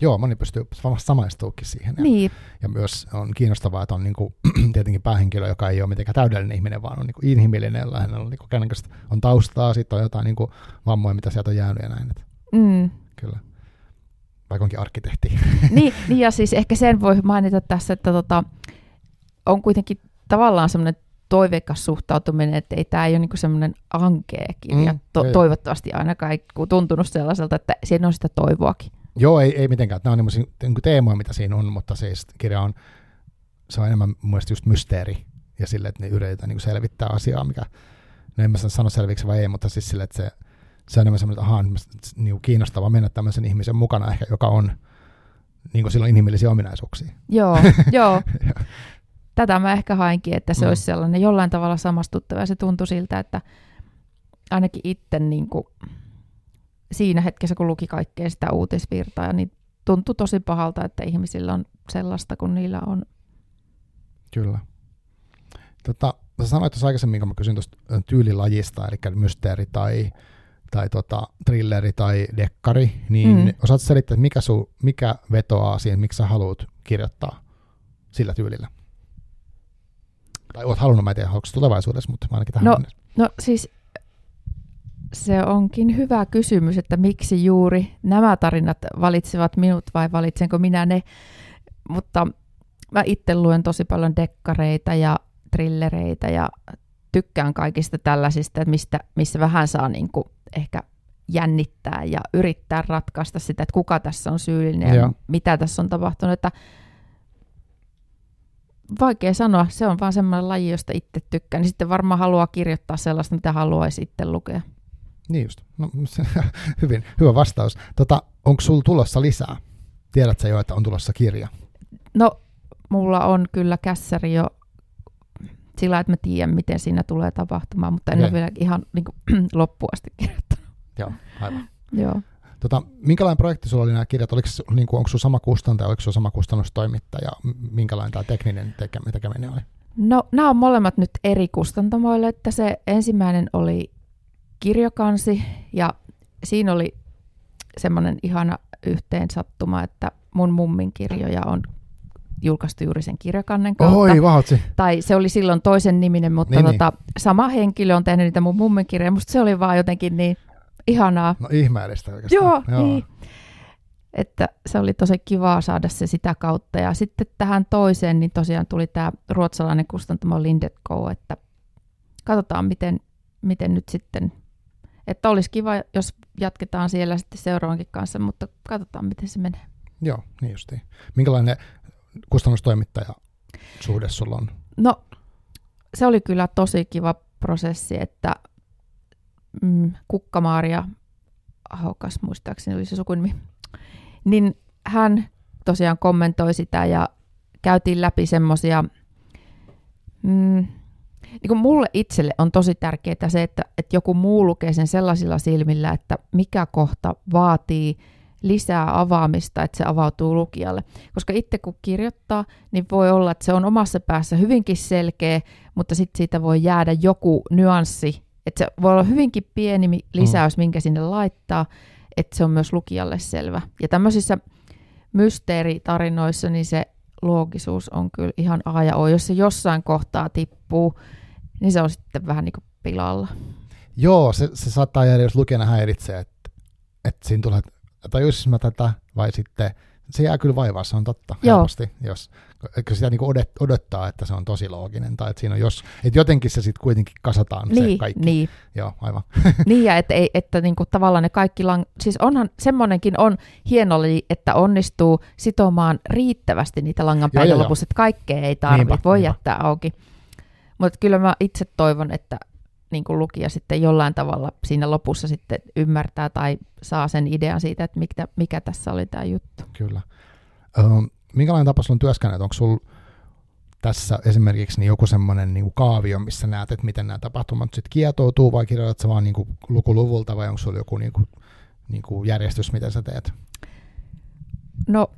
Joo, moni pystyy samaistuukin siihen. Ja, Niin, ja myös on kiinnostavaa, että on niin kuin, tietenkin päähenkilö, joka ei ole mitenkään täydellinen ihminen, vaan on niin kuin inhimillinen, hänellä on, niin kuin, on taustaa, sitten on jotain niin kuin, vammoja, mitä sieltä on jäänyt ja näin. Että, mm. kyllä. Vaikka onkin arkkitehti. niin, niin, ja siis ehkä sen voi mainita tässä, että tota, on kuitenkin tavallaan semmoinen toiveikas suhtautuminen, että ei tämä ei ole niinku semmoinen ankea kirja, Mm, to- ei. toivottavasti ainakaan ei tuntunut sellaiselta, että siinä on sitä toivoakin. Joo, ei, ei mitenkään. Nämä on niin teemoja, mitä siinä on, mutta siis kirja on, se on enemmän mun mielestä just mysteeri ja sille, että ne yritetään niin selvittää asiaa, mikä, no en mä sano selviksi vai ei, mutta siis sille, että se, se on enemmän semmoinen, että ahaa, niin kiinnostavaa mennä tämmöisen ihmisen mukana ehkä, joka on, niin kuin sillä on inhimillisiä ominaisuuksia. Joo, joo. Tätä mä ehkä hainkin, että se mm. olisi sellainen jollain tavalla samastuttava ja se tuntui siltä, että ainakin itse niin kuin siinä hetkessä, kun luki kaikkea sitä uutisvirtaa, niin tuntui tosi pahalta, että ihmisillä on sellaista, kun niillä on. Kyllä. Tota, sä sanoit tuossa aikaisemmin, kun mä kysyin tuosta tyylilajista, eli mysteeri tai, tai tota, thrilleri tai dekkari, niin mm. Osaat selittää, mikä, su, mikä vetoaa siihen, miksi sä haluat kirjoittaa sillä tyylillä? Tai oot halunnut, mä en tiedä, tulevaisuudessa, mutta ainakin tähän No, mennessä. No siis se onkin hyvä kysymys, että miksi juuri nämä tarinat valitsevat minut vai valitsenko minä ne. Mutta mä itse luen tosi paljon dekkareita ja trillereitä ja tykkään kaikista tällaisista, että mistä, missä vähän saa niin kuin ehkä jännittää ja yrittää ratkaista sitä, että kuka tässä on syyllinen ja Joo. mitä tässä on tapahtunut. Että vaikea sanoa, se on vaan semmoinen laji, josta itse tykkään. Niin sitten varmaan haluaa kirjoittaa sellaista, mitä haluaisi itse lukea. Niin just. No, hyvin, hyvä vastaus. Tota, onko sulla tulossa lisää? Tiedätkö jo, että on tulossa kirja? No, mulla on kyllä kässäri jo sillä, että mä tiedän, miten siinä tulee tapahtumaan, mutta en Okei. ole vielä ihan niin kuin, loppuun asti kirjoittanut. Joo, aivan. Joo. Tota, minkälainen projekti sulla oli nämä kirjat? Oliko, niin kuin, onko sulla sama kustantaja, oliko sulla sama kustannustoimittaja? Minkälainen tämä tekninen tekeminen oli? No, nämä on molemmat nyt eri kustantamoille, että se ensimmäinen oli kirjokansi ja siinä oli semmoinen ihana yhteensattuma, että mun mummin kirjoja on julkaistu juuri sen kirjakannen kautta. Oi. Tai se oli silloin toisen niminen, mutta Niin, niin, tota, sama henkilö on tehnyt niitä mun mummin kirjoja. Musta se oli vaan jotenkin niin ihanaa. No ihmeellistä oikeastaan. Joo, Joo. niin. Että se oli tosi kivaa saada se sitä kautta. Ja sitten tähän toiseen, niin tosiaan tuli tämä ruotsalainen kustantamo Lindet Co., että katsotaan, miten, miten nyt sitten, että olisi kiva, jos jatketaan siellä sitten seuraavankin kanssa, mutta katsotaan, miten se menee. Joo, niin justiin. Minkälainen kustannustoimittaja suhde sulla on? No, se oli kyllä tosi kiva prosessi, että mm, Kukkamaaria Ahokas, muistaakseni oli se sukunimi, niin hän tosiaan kommentoi sitä ja käytiin läpi semmoisia, mm, niin kuin mulle itselle on tosi tärkeää se, että, että joku muu lukee sen sellaisilla silmillä, että mikä kohta vaatii lisää avaamista, että se avautuu lukijalle. Koska itse kun kirjoittaa, niin voi olla, että se on omassa päässä hyvinkin selkeä, mutta sitten siitä voi jäädä joku nyanssi, että se voi olla hyvinkin pieni mi- lisäys, minkä sinne laittaa, että se on myös lukijalle selvä. Ja tämmöisissä mysteeritarinoissa, niin se loogisuus on kyllä ihan A ja O. Jos se jossain kohtaa tippuu, niin se on sitten vähän niin kuin pilalla. Joo, se, se saattaa jäädä, jos lukijana häiritsee, että, että siinä tulee, että tajuisin mä tätä, vai sitten se jää kyllä vaivaa, se on totta Joo. helposti, jos kun sitä niin odot, odottaa, että se on tosi looginen, tai että siinä on jos, että jotenkin se sitten kuitenkin kasataan se Niin, kaikki. niin, Joo, aivan. niin ja että, ei, että niinku tavallaan ne kaikki, lang... siis onhan semmoinenkin on hieno laji, että onnistuu sitomaan riittävästi niitä joo. lopussa, että kaikkea ei tarvitse, voi niinpä. jättää auki. Mutta kyllä mä itse toivon, että niin kuin lukija sitten jollain tavalla siinä lopussa sitten ymmärtää tai saa sen idean siitä, että mikä, mikä tässä oli tämä juttu. Kyllä. Öö, minkälainen tapa sulla on työskennellä? Onko sulla tässä esimerkiksi niin joku semmoinen niin kaavio, missä näet, että miten nämä tapahtumat sitten kietoutuu, vai kirjoitatko vaan niin kuin lukuluvulta, vai onko sulla joku niin kuin, niin kuin järjestys, mitä sä teet? No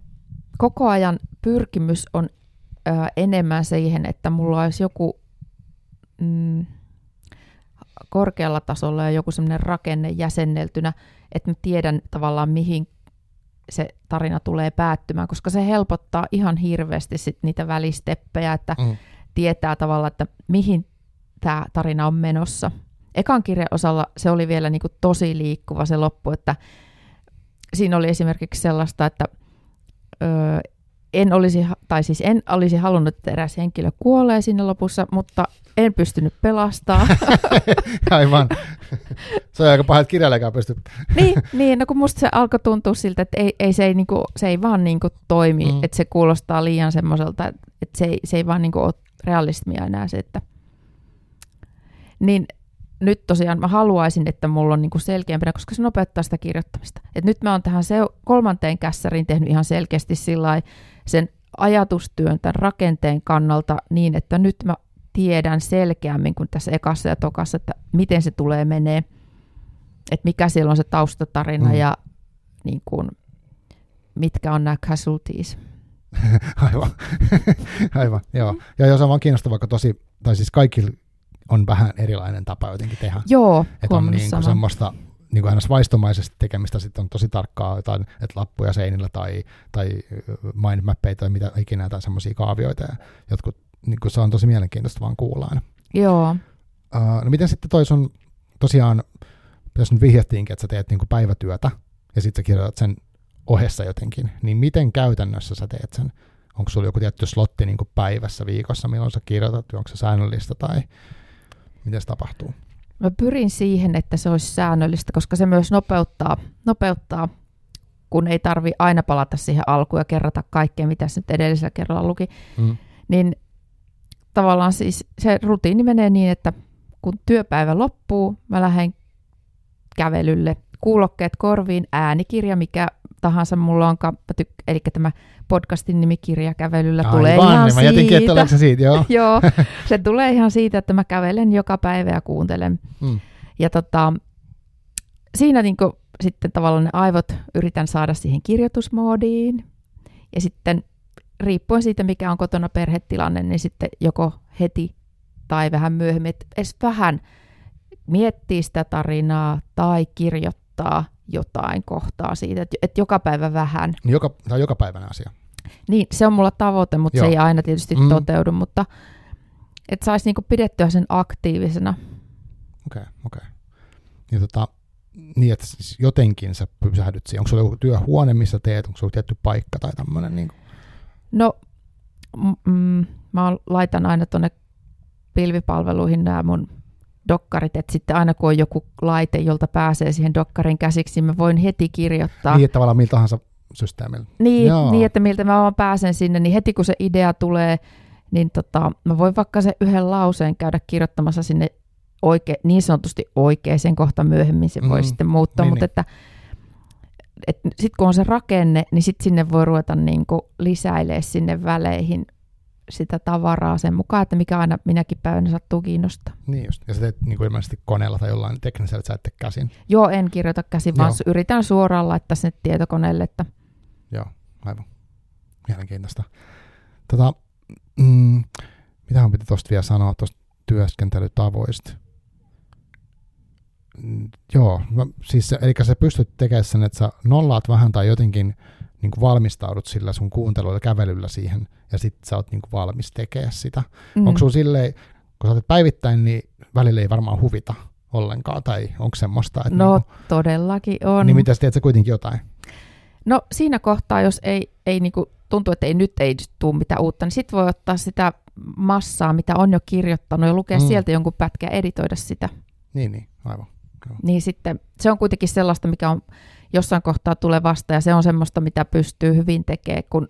koko ajan pyrkimys on ö, enemmän siihen, että mulla olisi joku mm, korkealla tasolla ja joku semmoinen rakenne jäsenneltynä, että mä tiedän tavallaan mihin se tarina tulee päättymään, koska se helpottaa ihan hirveästi sit niitä välisteppejä, että Mm. tietää tavallaan, että mihin tämä tarina on menossa. Ekan kirjan osalla se oli vielä niin kuin tosi liikkuva se loppu, että siinä oli esimerkiksi sellaista, että öö, en olisi, tai siis en olisi halunnut, että eräs henkilö kuolee siinä lopussa, mutta en pystynyt pelastamaan. Aivan. se on aika paha, että kirjailijakaan pystyy. niin, niin, no kun musta se alkoi tuntua siltä, että ei, ei, se, ei, niinku, se ei vaan niinku toimi, Mm. että se kuulostaa liian semmoiselta, että se ei, se ei vaan niinku ole realismia enää se, että niin nyt tosiaan mä haluaisin, että mulla on niinku selkeämpänä, koska se nopeuttaa sitä kirjoittamista. Et nyt mä oon tähän se kolmanteen kässäriin tehnyt ihan selkeästi sillä lailla sen ajatustyön, tämän rakenteen kannalta niin, että nyt mä tiedän selkeämmin kuin tässä ekassa ja tokassa, että miten se tulee menee, että mikä siellä on se taustatarina Mm. ja niin kuin, mitkä on nämä casualties. Aivan. Aivan, joo. Ja jos on vaan kiinnostavaa, vaikka tosi, tai siis kaikilla on vähän erilainen tapa jotenkin tehdä. Joo, Että on niin kuin semmoista niin kuin aina vaistomaisesti tekemistä, sitten on tosi tarkkaa jotain, että lappuja seinillä tai, tai mindmappeja tai mitä ikinä tai semmoisia kaavioita. Ja jotkut, niin kuin se on tosi mielenkiintoista vaan kuulla aina. Joo, Uh, no miten sitten toi sun, tosiaan, jos nyt vihjattiinkin, että sä teet niin kuin päivätyötä ja sitten sä kirjoitat sen ohessa jotenkin, niin miten käytännössä sä teet sen? Onko sulla joku tietty slotti niin kuin päivässä, viikossa, milloin sä kirjoitat, onko se säännöllistä tai miten se tapahtuu? Mä pyrin siihen, että se olisi säännöllistä, koska se myös nopeuttaa, nopeuttaa kun ei tarvi aina palata siihen alkuun ja kerrata kaikkea, mitä se nyt edellisellä kerralla luki. Mm. Niin tavallaan siis se rutiini menee niin, että kun työpäivä loppuu, mä lähden kävelylle, kuulokkeet korviin, äänikirja, mikä tahansa mulla mä tyk- eli tämä podcastin nimi Kirja kävelyllä tulee Aivan, ihan niin mä jätinkin, että siitä. se siitä, joo. Joo, se tulee ihan siitä, että mä kävelen joka päivä ja kuuntelen. Mm. Ja tota, siinä niin sitten tavallaan ne aivot yritän saada siihen kirjoitusmoodiin. Ja sitten riippuen siitä, mikä on kotona perhetilanne, niin sitten joko heti tai vähän myöhemmin, että edes vähän miettii sitä tarinaa tai kirjoittaa jotain kohtaa siitä, että, että joka päivä vähän. Joka, tämä on joka päivänä asia. Niin, se on mulla tavoite, mutta Joo. se ei aina tietysti Mm. toteudu, mutta että saisi niinku pidettyä sen aktiivisena. Okei, okay, okei. Okay. Ja tota, niin, että siis jotenkin sä pysähdyt siihen. Onko sulla joku työhuone, missä teet? Onko sulla tietty paikka tai tämmöinen? Niin No, mm, mä laitan aina tuonne pilvipalveluihin nämä mun dokkarit, että sitten aina kun on joku laite, jolta pääsee siihen dokkarin käsiksi, niin mä voin heti kirjoittaa. niin, että tavallaan millä tahansa systeemillä. Niin, Joo. niin, että miltä mä vaan pääsen sinne, niin heti kun se idea tulee, niin tota, mä voin vaikka se yhden lauseen käydä kirjoittamassa sinne oike, niin sanotusti oikeaan kohta myöhemmin se voi Mm, sitten muuttua, niin, mutta niin. että et sitten kun on se rakenne, niin sitten sinne voi ruveta niinku lisäilee sinne väleihin sitä tavaraa sen mukaan, että mikä aina minäkin päivänä sattuu kiinnostaa. Niin just. Ja sä teet niin kuin ilmeisesti koneella tai jollain teknisellä, että sä et tee käsin. Joo, en kirjoita käsin, vaan Joo. yritän suoraan laittaa sinne tietokoneelle, että Joo, aivan. Mielenkiintoista. Tota, mm, mitä piti tuosta vielä sanoa tuosta työskentelytavoista? Mm, Joo, mä, siis se, eli sä pystyt tekemään sen, että sä nollaat vähän tai jotenkin niin kuin valmistaudut sillä sun kuuntelulla ja kävelyllä siihen, ja sitten sä oot niin kuin valmis tekemään sitä. Mm. Onko sulla silleen, kun sä oot päivittäin, niin välillä ei varmaan huvita ollenkaan, tai onko semmoista, että no niin, todellakin on. niin mitä teet sä kuitenkin jotain? No siinä kohtaa, jos ei, ei niinku, tuntuu, että ei nyt ei tule mitään uutta, niin sitten voi ottaa sitä massaa, mitä on jo kirjoittanut ja lukea Mm. sieltä jonkun pätkä ja editoida sitä. Niin, niin, aivan. Joo. Niin sitten se on kuitenkin sellaista, mikä on jossain kohtaa tulee vasta ja se on semmoista, mitä pystyy hyvin tekemään, kun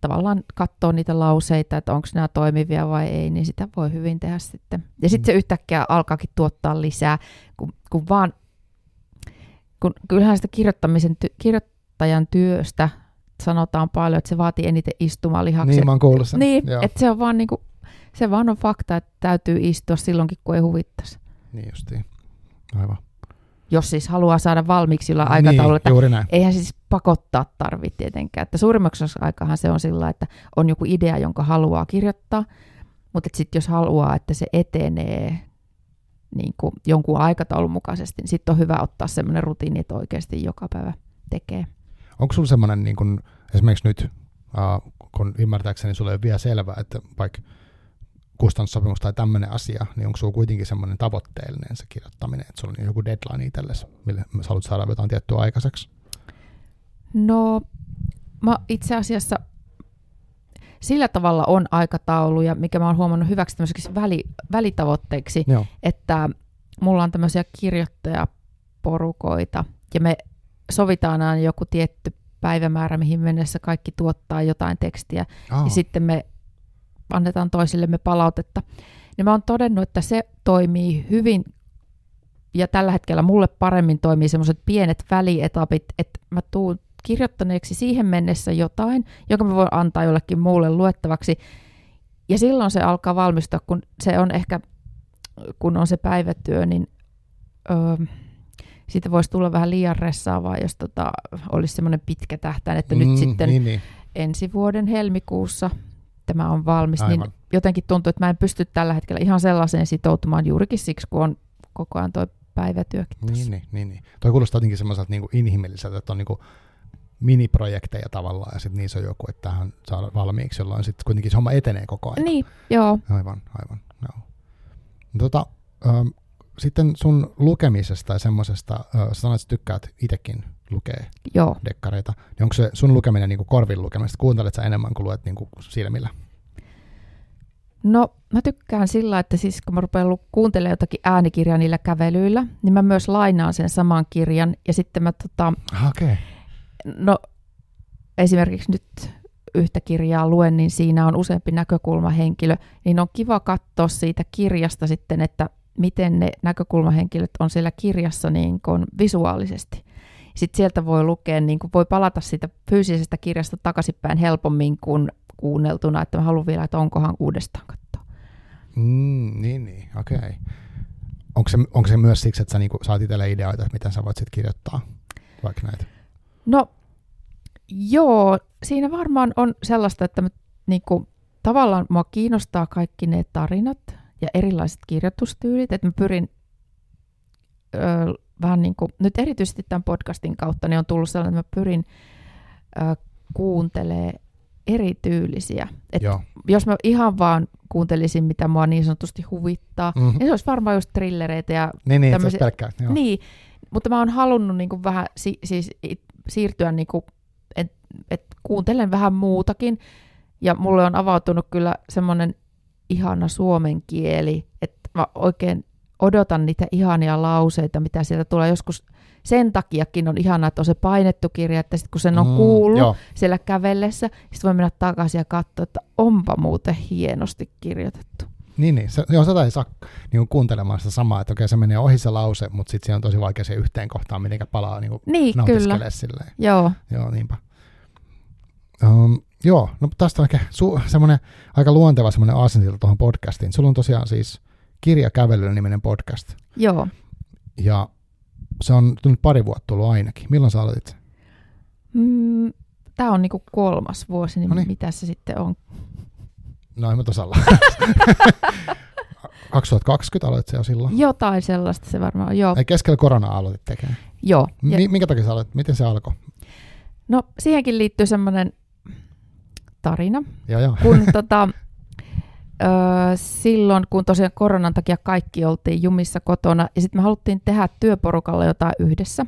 tavallaan katsoo niitä lauseita, että onko nämä toimivia vai ei, niin sitä voi hyvin tehdä sitten. Ja sitten se yhtäkkiä alkaakin tuottaa lisää, kun, kun vaan, kun kyllähän sitä kirjoittamisen, ty, kirjoittajan työstä sanotaan paljon, että se vaatii eniten istumalihaksia. Niin, mä oon kuullut sen. Niin, Joo. että se on vaan niinku, se vaan on fakta, että täytyy istua silloinkin, kun ei huvittaisi. Niin justiin. Aivan. Jos siis haluaa saada valmiiksi sillä aikataululla, että Niin, juuri näin. eihän siis pakottaa tarvitse tietenkään. Että suurimmaksi aikahan se on sillä, että on joku idea, jonka haluaa kirjoittaa, mutta sitten jos haluaa, että se etenee niin kuin jonkun aikataulun mukaisesti, niin sitten on hyvä ottaa semmoinen rutiini, että oikeasti joka päivä tekee. Onko sulla semmoinen, niin kun, esimerkiksi nyt, uh, kun ymmärtääkseni sulle ei ole vielä selvää, että vaikka kustannussopimus tai tämmöinen asia, niin onko sulla kuitenkin semmoinen tavoitteellinen se kirjoittaminen, että sulla on joku deadline itsellesi, mille sä haluat saada jotain tiettyä aikaiseksi? No, mä itse asiassa sillä tavalla on aikatauluja, mikä mä oon huomannut hyväksi tämmöiseksi väli, välitavoitteiksi, Joo. että mulla on tämmöisiä kirjoittajaporukoita ja me sovitaan aina joku tietty päivämäärä, mihin mennessä kaikki tuottaa jotain tekstiä Oh. ja sitten me annetaan toisillemme palautetta. Niin mä oon todennut, että se toimii hyvin ja tällä hetkellä mulle paremmin toimii semmoiset pienet välietapit, että mä tuun kirjoittaneeksi siihen mennessä jotain, joka mä voin antaa jollekin muulle luettavaksi. Ja silloin se alkaa valmistua, kun se on ehkä, kun on se päivätyö, niin öö, siitä voisi tulla vähän liian ressaavaa, jos tota, olisi semmoinen pitkä tähtäin, että mm, nyt sitten Niin, niin. ensi vuoden helmikuussa tämä on valmis, Aivan. niin jotenkin tuntuu, että mä en pysty tällä hetkellä ihan sellaiseen sitoutumaan juurikin siksi, kun on koko ajan toi päivätyökin Niin, tossa. niin, niin, niin. Toi kuulostaa jotenkin semmoiselta niin inhimilliseltä, että on niin miniprojekteja tavallaan, ja sitten niissä on joku, että tähän saada valmiiksi, jolloin sitten kuitenkin se homma etenee koko ajan. Niin, joo. Aivan, aivan. Joo. Tota, ähm, sitten sun lukemisesta ja semmoisesta, äh, sanoit, että tykkäät itsekin lukea Joo. dekkareita, niin onko se sun lukeminen niin kuin korvin lukemista? Kuuntelet sä enemmän kuin luet niin kuin silmillä? No, mä tykkään sillä, että siis kun mä rupean kuuntelemaan jotakin äänikirjaa niillä kävelyillä, niin mä myös lainaan sen saman kirjan ja sitten mä tota, Ah. Okay. no esimerkiksi nyt yhtä kirjaa luen, niin siinä on useampi näkökulmahenkilö, niin on kiva katsoa siitä kirjasta sitten, että miten ne näkökulmahenkilöt on siellä kirjassa niin kuin visuaalisesti. Sitten sieltä voi lukea, niin kuin voi palata siitä fyysisestä kirjasta takaisinpäin helpommin kuin kuunneltuna, että mä haluan vielä, että onkohan uudestaan katsoa. Mm, niin, niin, okei. Okay. Onko se, onko se myös siksi, että sä niinku saat itselle ideoita, että miten sä voit sitten kirjoittaa vaikka näitä? No joo, siinä varmaan on sellaista, että mä, niin kuin, tavallaan mua kiinnostaa kaikki ne tarinat ja erilaiset kirjoitustyylit, että mä pyrin ö, vähän niin kuin, nyt erityisesti tämän podcastin kautta, niin on tullut sellainen, että mä pyrin ö, kuuntelee erityylisiä. Et Joo. jos mä ihan vaan kuuntelisin, mitä mua niin sanotusti huvittaa, Mm-hmm. niin se olisi varmaan just trillereitä ja Niin, niin, tämmöisiä- tämmöisiä... pelkkää. Joo. niin, mutta mä oon halunnut niinku vähän si- siis siirtyä, niinku, että et kuuntelen vähän muutakin. Ja mulle on avautunut kyllä semmoinen ihana suomen kieli, että mä oikein odotan niitä ihania lauseita, mitä sieltä tulee. Joskus sen takiakin on ihanaa, että on se painettu kirja, että sitten kun sen on Mm, kuullut Joo. siellä kävellessä, sitten voi mennä takaisin ja katsoa, että onpa muuten hienosti kirjoitettu. Niin, niin. Se, joo, sitä ei saa niin kuuntelemaan sitä samaa, että okei, se menee ohi se lause, mutta sitten siinä on tosi vaikea se yhteen kohtaan, miten palaa niin Niin, kyllä. silleen. Joo. Joo, niinpä. Um, joo, no tästä on ehkä su- semmoinen aika luonteva semmoinen aasinsilta tuohon podcastiin. Sulla on tosiaan siis Kirja kävelyllä niminen podcast, Joo. ja se on nyt pari vuotta tullut ainakin. Milloin sä aloitit? sen? Mm, Tämä on niinku kolmas vuosi, niin Noniin. mitä se sitten on? No mä tosalla. 2020 aloitit se jo silloin. Jotain sellaista se varmaan on. Joo. Ei keskellä koronaa aloitit tekemään. Joo. Ja, Mi- minkä takia sä aloitit? Miten se alkoi? no siihenkin liittyy semmoinen tarina, Joo, joo. kun tota, silloin, kun tosiaan koronan takia kaikki oltiin jumissa kotona, ja sitten me haluttiin tehdä työporukalla jotain yhdessä.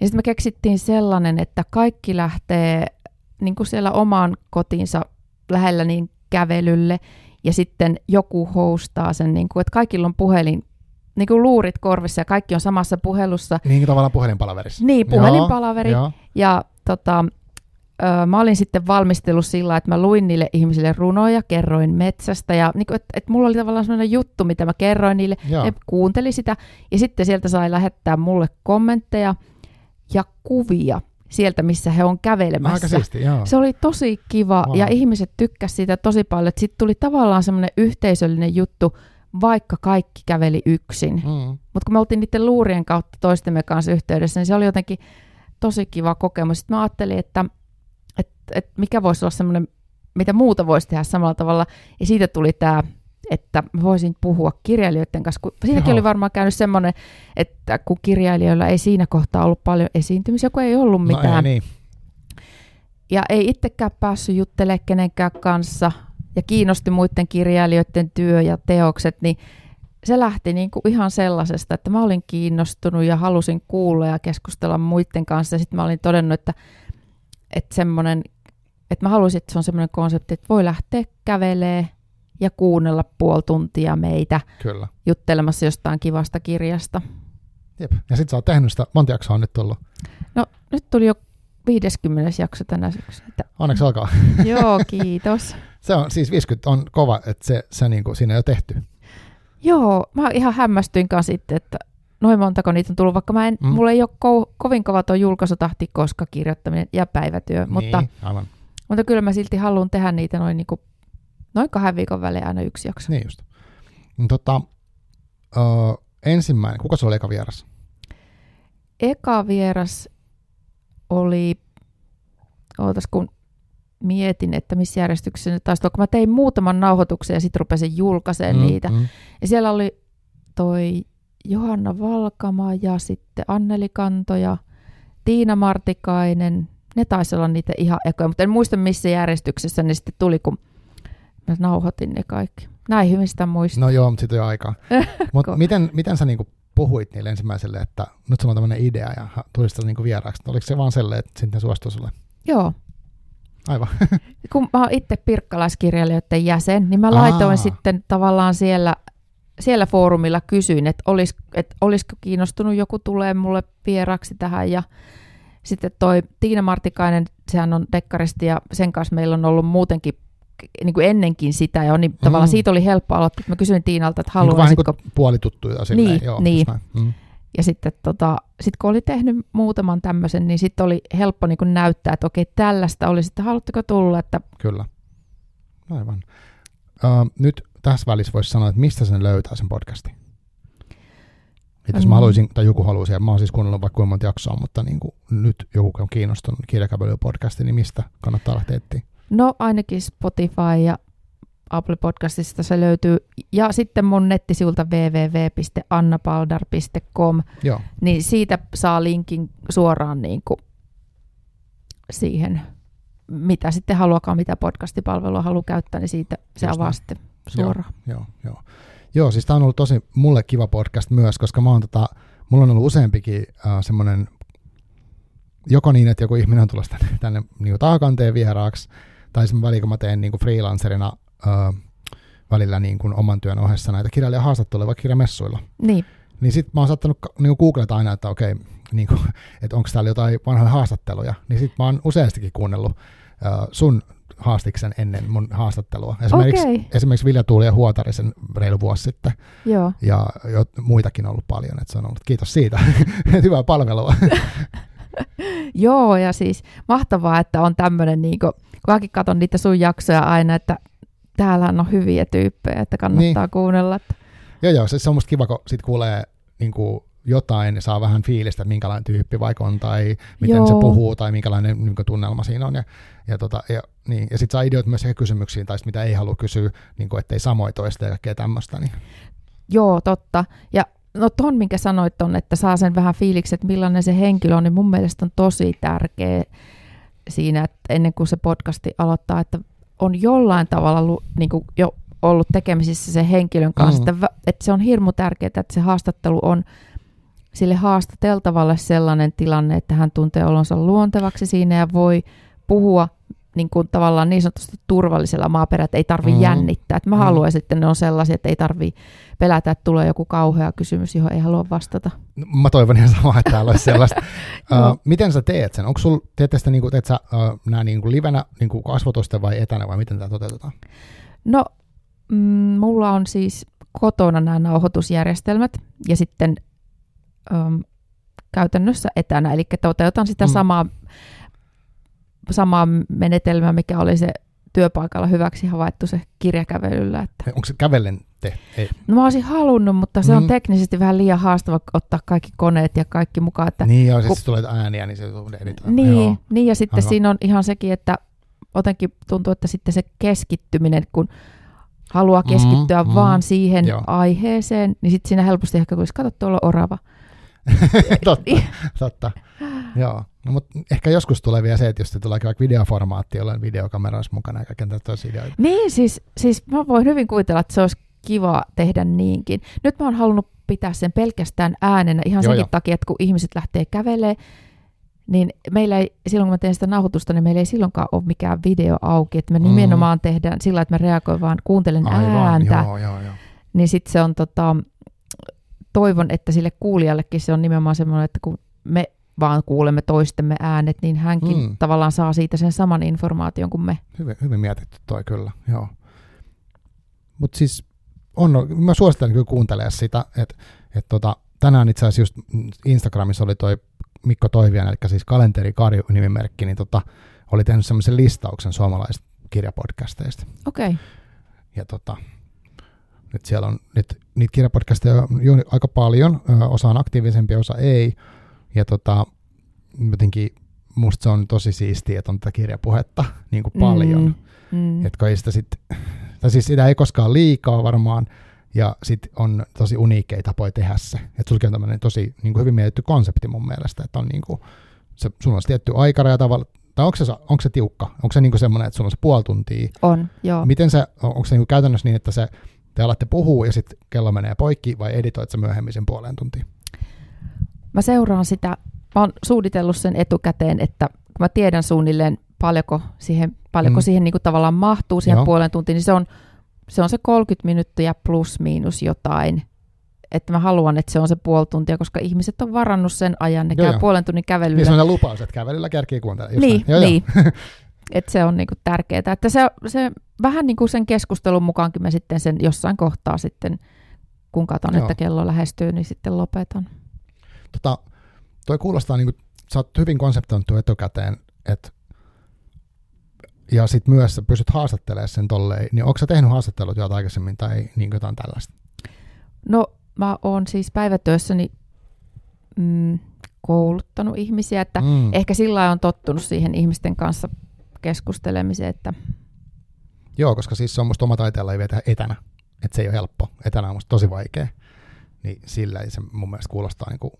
Ja sitten me keksittiin sellainen, että kaikki lähtee niin kuin siellä omaan kotiinsa lähellä niin kävelylle, ja sitten joku hostaa sen, niin kuin, että kaikilla on puhelin, niin kuin luurit korvissa, ja kaikki on samassa puhelussa. Niin tavallaan puhelinpalaverissa. Niin, puhelinpalaveri. Joo, joo. Ja tota, mä olin sitten valmistellut sillä, että mä luin niille ihmisille runoja, kerroin metsästä ja niin että et mulla oli tavallaan sellainen juttu, mitä mä kerroin niille, Joo. ne kuunteli sitä ja sitten sieltä sai lähettää mulle kommentteja ja kuvia sieltä, missä he on kävelemässä. Aika siisti, joo. Se oli tosi kiva wow. ja ihmiset tykkäsivät siitä tosi paljon, sitten tuli tavallaan semmoinen yhteisöllinen juttu, vaikka kaikki käveli yksin. Mm. Mutta kun me oltiin niiden luurien kautta toistemme kanssa yhteydessä, niin se oli jotenkin tosi kiva kokemus. Sitten mä ajattelin, että että et mikä voisi olla semmoinen, mitä muuta voisi tehdä samalla tavalla. Ja siitä tuli tämä, että mä voisin puhua kirjailijoiden kanssa. Kun siinäkin Joo. oli varmaan käynyt semmoinen, että kun kirjailijoilla ei siinä kohtaa ollut paljon esiintymisiä, kun ei ollut mitään. No ei, niin. Ja ei itsekään päässyt juttelemaan kenenkään kanssa ja kiinnosti muiden kirjailijoiden työ ja teokset, niin se lähti niin kuin ihan sellaisesta, että mä olin kiinnostunut ja halusin kuulla ja keskustella muiden kanssa. Sitten mä olin todennut, että että semmoinen, että mä haluaisin, että se on semmoinen konsepti, että voi lähteä kävelee ja kuunnella puoli tuntia meitä Kyllä. juttelemassa jostain kivasta kirjasta. Jep. Ja sit sä oot tehnyt sitä, monta jaksoa on nyt tullut? No nyt tuli jo 50. jakso tänä syksynä. Onneksi alkaa. Joo, kiitos. se on siis 50 on kova, että se, se niinku, siinä on jo tehty. Joo, mä ihan hämmästyin kanssa sitten, että noin montako niitä on tullut, vaikka mä en, mm. mulla ei ole ko- kovin kova tuo julkaisutahti, koska kirjoittaminen ja päivätyö, niin, mutta, aivan. Mutta kyllä mä silti haluan tehdä niitä noin, niin kuin, noin kahden viikon välein aina yksi jakso. Niin just. Tota, ö, ensimmäinen, kuka se oli eka vieras? Eka vieras oli, ootas kun mietin, että missä järjestyksessä nyt taisi kun mä tein muutaman nauhoituksen ja sitten rupesin julkaisemaan mm, niitä. Mm. Ja siellä oli toi Johanna Valkama ja sitten Anneli Kanto ja Tiina Martikainen. Ne taisi olla niitä ihan ekoja, mutta en muista missä järjestyksessä ne sitten tuli, kun mä nauhoitin ne kaikki. Näin hyvin sitä muista. No joo, mutta sitten on aikaa. mutta miten, miten sä niinku puhuit niille ensimmäiselle, että nyt sulla on tämmöinen idea ja tulisit niinku vieraaksi? Oliko se vaan sellainen, että sitten suostui sulle? Joo. Aivan. kun mä oon itse pirkkalaiskirjailijoiden jäsen, niin mä laitoin Aa. sitten tavallaan siellä siellä foorumilla kysyin, että, olis, että olisiko kiinnostunut joku tulee mulle vieraksi tähän ja sitten toi Tiina Martikainen, sehän on dekkaristi ja sen kanssa meillä on ollut muutenkin niin kuin ennenkin sitä ja niin, mm. tavallaan siitä oli helppo aloittaa. Mä kysyin Tiinalta, että haluaisitko... Niin vähän niin puolituttuja silleen, niin, joo. Niin. Mm. Ja sitten tota, sit kun oli tehnyt muutaman tämmöisen, niin sitten oli helppo niin kuin näyttää, että okei, tällaista oli, sitten haluatteko tulla? Että... Kyllä. Aivan. Uh, nyt tässä välissä voisi sanoa, että mistä sen löytää sen podcastin? Että jos mä mm. haluaisin, tai joku haluaisi, ja mä oon siis kuunnellut vaikka kuinka monta jaksoa, mutta niin kuin nyt joku on kiinnostunut kirjakävelypodcastiin, niin mistä kannattaa lähteä etsiä? No ainakin Spotify ja Apple Podcastista se löytyy. Ja sitten mun nettisivulta www.annapaldar.com, Joo. niin siitä saa linkin suoraan niin kuin siihen, mitä sitten haluakaan, mitä podcastipalvelua haluaa käyttää, niin siitä se Just avaa sitten suoraan. Joo, joo, joo. Joo siis tämä on ollut tosi mulle kiva podcast myös, koska mä oon tota, mulla on ollut useampikin äh, semmoinen, joko niin, että joku ihminen on tulossa tänne, tänne niin taakanteen vieraaksi, tai sitten välillä kun mä teen niin kuin freelancerina äh, välillä niin kuin oman työn ohessa näitä kirjailijahaastatteluja vaikka kirjamessuilla. Niin. Niin sitten mä oon saattanut niin googleta aina, että okei, niin kuin, että onko täällä jotain vanhoja haastatteluja. Niin sitten mä oon useastikin kuunnellut äh, sun haastiksen ennen mun haastattelua. Esimerkiksi, okay. esimerkiksi Vilja Tuuli ja Huotarisen reilu vuosi sitten. Joo. Ja jo, muitakin on ollut paljon, että se on ollut. Kiitos siitä. Hyvää palvelua. Joo, ja siis mahtavaa, että on tämmöinen, niin kun mäkin katson niitä sun jaksoja aina, että täällä on hyviä tyyppejä, että kannattaa niin. kuunnella. Että... Joo, joo, se, se on musta kiva, kun sit kuulee niin kuin jotain, niin saa vähän fiilistä, että minkälainen tyyppi vaikka on, tai miten Joo. se puhuu, tai minkälainen niin kuin, tunnelma siinä on. Ja, ja, tota, ja, niin, ja sitten saa ideoit myös kysymyksiin, tai mitä ei halua kysyä, niin kuin, ettei samoin toista ja kaikkea tämmöistä. Niin. Joo, totta. Ja no ton, minkä sanoit on, että saa sen vähän fiiliksi, että millainen se henkilö on, niin mun mielestä on tosi tärkeä siinä, että ennen kuin se podcasti aloittaa, että on jollain tavalla niin kuin jo ollut tekemisissä sen henkilön kanssa, Mm. että, että se on hirmu tärkeää, että se haastattelu on sille haastateltavalle sellainen tilanne, että hän tuntee olonsa luontevaksi siinä ja voi puhua niin kuin tavallaan niin sanotusti turvallisella maaperällä, että ei tarvi Mm. jännittää. Että mä Mm. haluaisin, että ne on sellaisia, että ei tarvi pelätä, että tulee joku kauhea kysymys, johon ei halua vastata. Mä toivon ihan samaa, että täällä olisi sellaista. Uh, miten sä teet sen? Onko sul, teet sitä niinku, teet sä uh, nää niinku livenä niinku kasvotusten vai etänä vai miten tämä toteutetaan? No, mm, mulla on siis kotona nämä nauhoitusjärjestelmät ja sitten äm, käytännössä etänä, eli toteutan sitä Mm. mm. samaa, samaa menetelmää, mikä oli se työpaikalla hyväksi havaittu se kirjakävelyllä. Että. Onko se kävellen tehty? Ei. No mä olisin halunnut, mutta se Mm. on teknisesti vähän liian haastava ottaa kaikki koneet ja kaikki mukaan. Että Niin, joo, siis Ku- kun... tulee ääniä, niin se editoidaan. Niin, Joo. niin, ja sitten Aivan. siinä on ihan sekin, että jotenkin tuntuu, että sitten se keskittyminen, kun haluaa keskittyä mhm, vaan siihen joo. aiheeseen, niin sitten siinä helposti ehkä tulisi, kato tuolla orava. totta, totta. Joo. No, mutta ehkä joskus tulee vielä se, että jos tulee vaikka videoformaatti, jolloin videokamera olisi mukana ja kaiken tällaisia ideoita. Niin, siis, siis mä voin hyvin kuvitella, että se olisi kiva tehdä niinkin. Nyt mä oon halunnut pitää sen pelkästään äänenä ihan Joo, senkin joo. takia, että kun ihmiset lähtee kävelee, niin meillä ei, silloin kun mä teen sitä nauhoitusta, niin meillä ei silloinkaan ole mikään video auki. Että me Mm. nimenomaan tehdään sillä, että mä reagoin vaan, kuuntelen ääntä. joo, joo, joo. niin sitten se on tota, toivon, että sille kuulijallekin se on nimenomaan semmoinen, että kun me vaan kuulemme toistemme äänet, niin hänkin Mm. tavallaan saa siitä sen saman informaation kuin me. Hyvin, hyvin mietitty toi kyllä, joo. Mutta siis on, mä suosittelen kyllä kuuntelemaan sitä, että et tota, tänään itse asiassa just Instagramissa oli toi Mikko Toivian, eli siis Kalenteri Karju nimimerkki, niin tota, oli tehnyt semmoisen listauksen suomalaisista kirjapodcasteista. Okei, okay. Ja tota, nyt siellä on nyt, niitä kirjapodcasteja on aika paljon, osa on aktiivisempi, osa ei. Ja tota, jotenkin musta se on tosi siistiä, että on tätä kirjapuhetta niin kuin paljon. Mm, mm. Että ei sitä sit, tai siis sitä ei koskaan liikaa varmaan, ja sitten on tosi uniikkeja tapoja tehdä se. Että sulki on tämmöinen tosi niin kuin hyvin mietitty konsepti mun mielestä, että on niin kuin, se, sulla on se tietty aikaraja tavalla, tai onko se, onko se tiukka? Onko se niin kuin semmoinen, että sulla on se puoli tuntia? On, joo. Miten se, on- onko se niin kuin käytännössä niin, että se, te alatte puhua ja sitten kello menee poikki, vai editoit sä myöhemmin sen puoleen tuntiin? Mä seuraan sitä, mä oon suunnitellut sen etukäteen, että kun mä tiedän suunnilleen paljonko siihen, paljonko Mm. siihen niin kuin tavallaan mahtuu siihen Joo. Puolen tuntiin, niin se on, se on se 30 minuuttia plus miinus jotain. Että mä haluan, että se on se puoli tuntia, koska ihmiset on varannut sen ajan, ne Joo, käy joo. puolen tunnin Niin kävelyllä. semmoinen lupaus, että kävelyllä kärkii kuuntella. just niin, näin. Joo, joo. että se on niinku tärkeää. Että se, se vähän niin kuin sen keskustelun mukaankin mä sitten sen jossain kohtaa sitten, kun katson, Joo. että kello lähestyy, niin sitten lopetan. Tota, toi kuulostaa niin kuin, sä oot hyvin konseptoitu etukäteen, että ja sitten myös sä pystyt haastattelemaan sen tolleen, niin onko sä tehnyt haastattelut jotain aikaisemmin tai niin jotain tällaista? No mä oon siis päivätyössäni mm, kouluttanut ihmisiä, että Mm. ehkä sillä on tottunut siihen ihmisten kanssa keskustelemiseen, että Joo, koska siis se on musta oma taiteella ei vetä etänä, että se ei ole helppo. Etänä on musta tosi vaikea. Niin sillä se mun mielestä kuulostaa niin kuin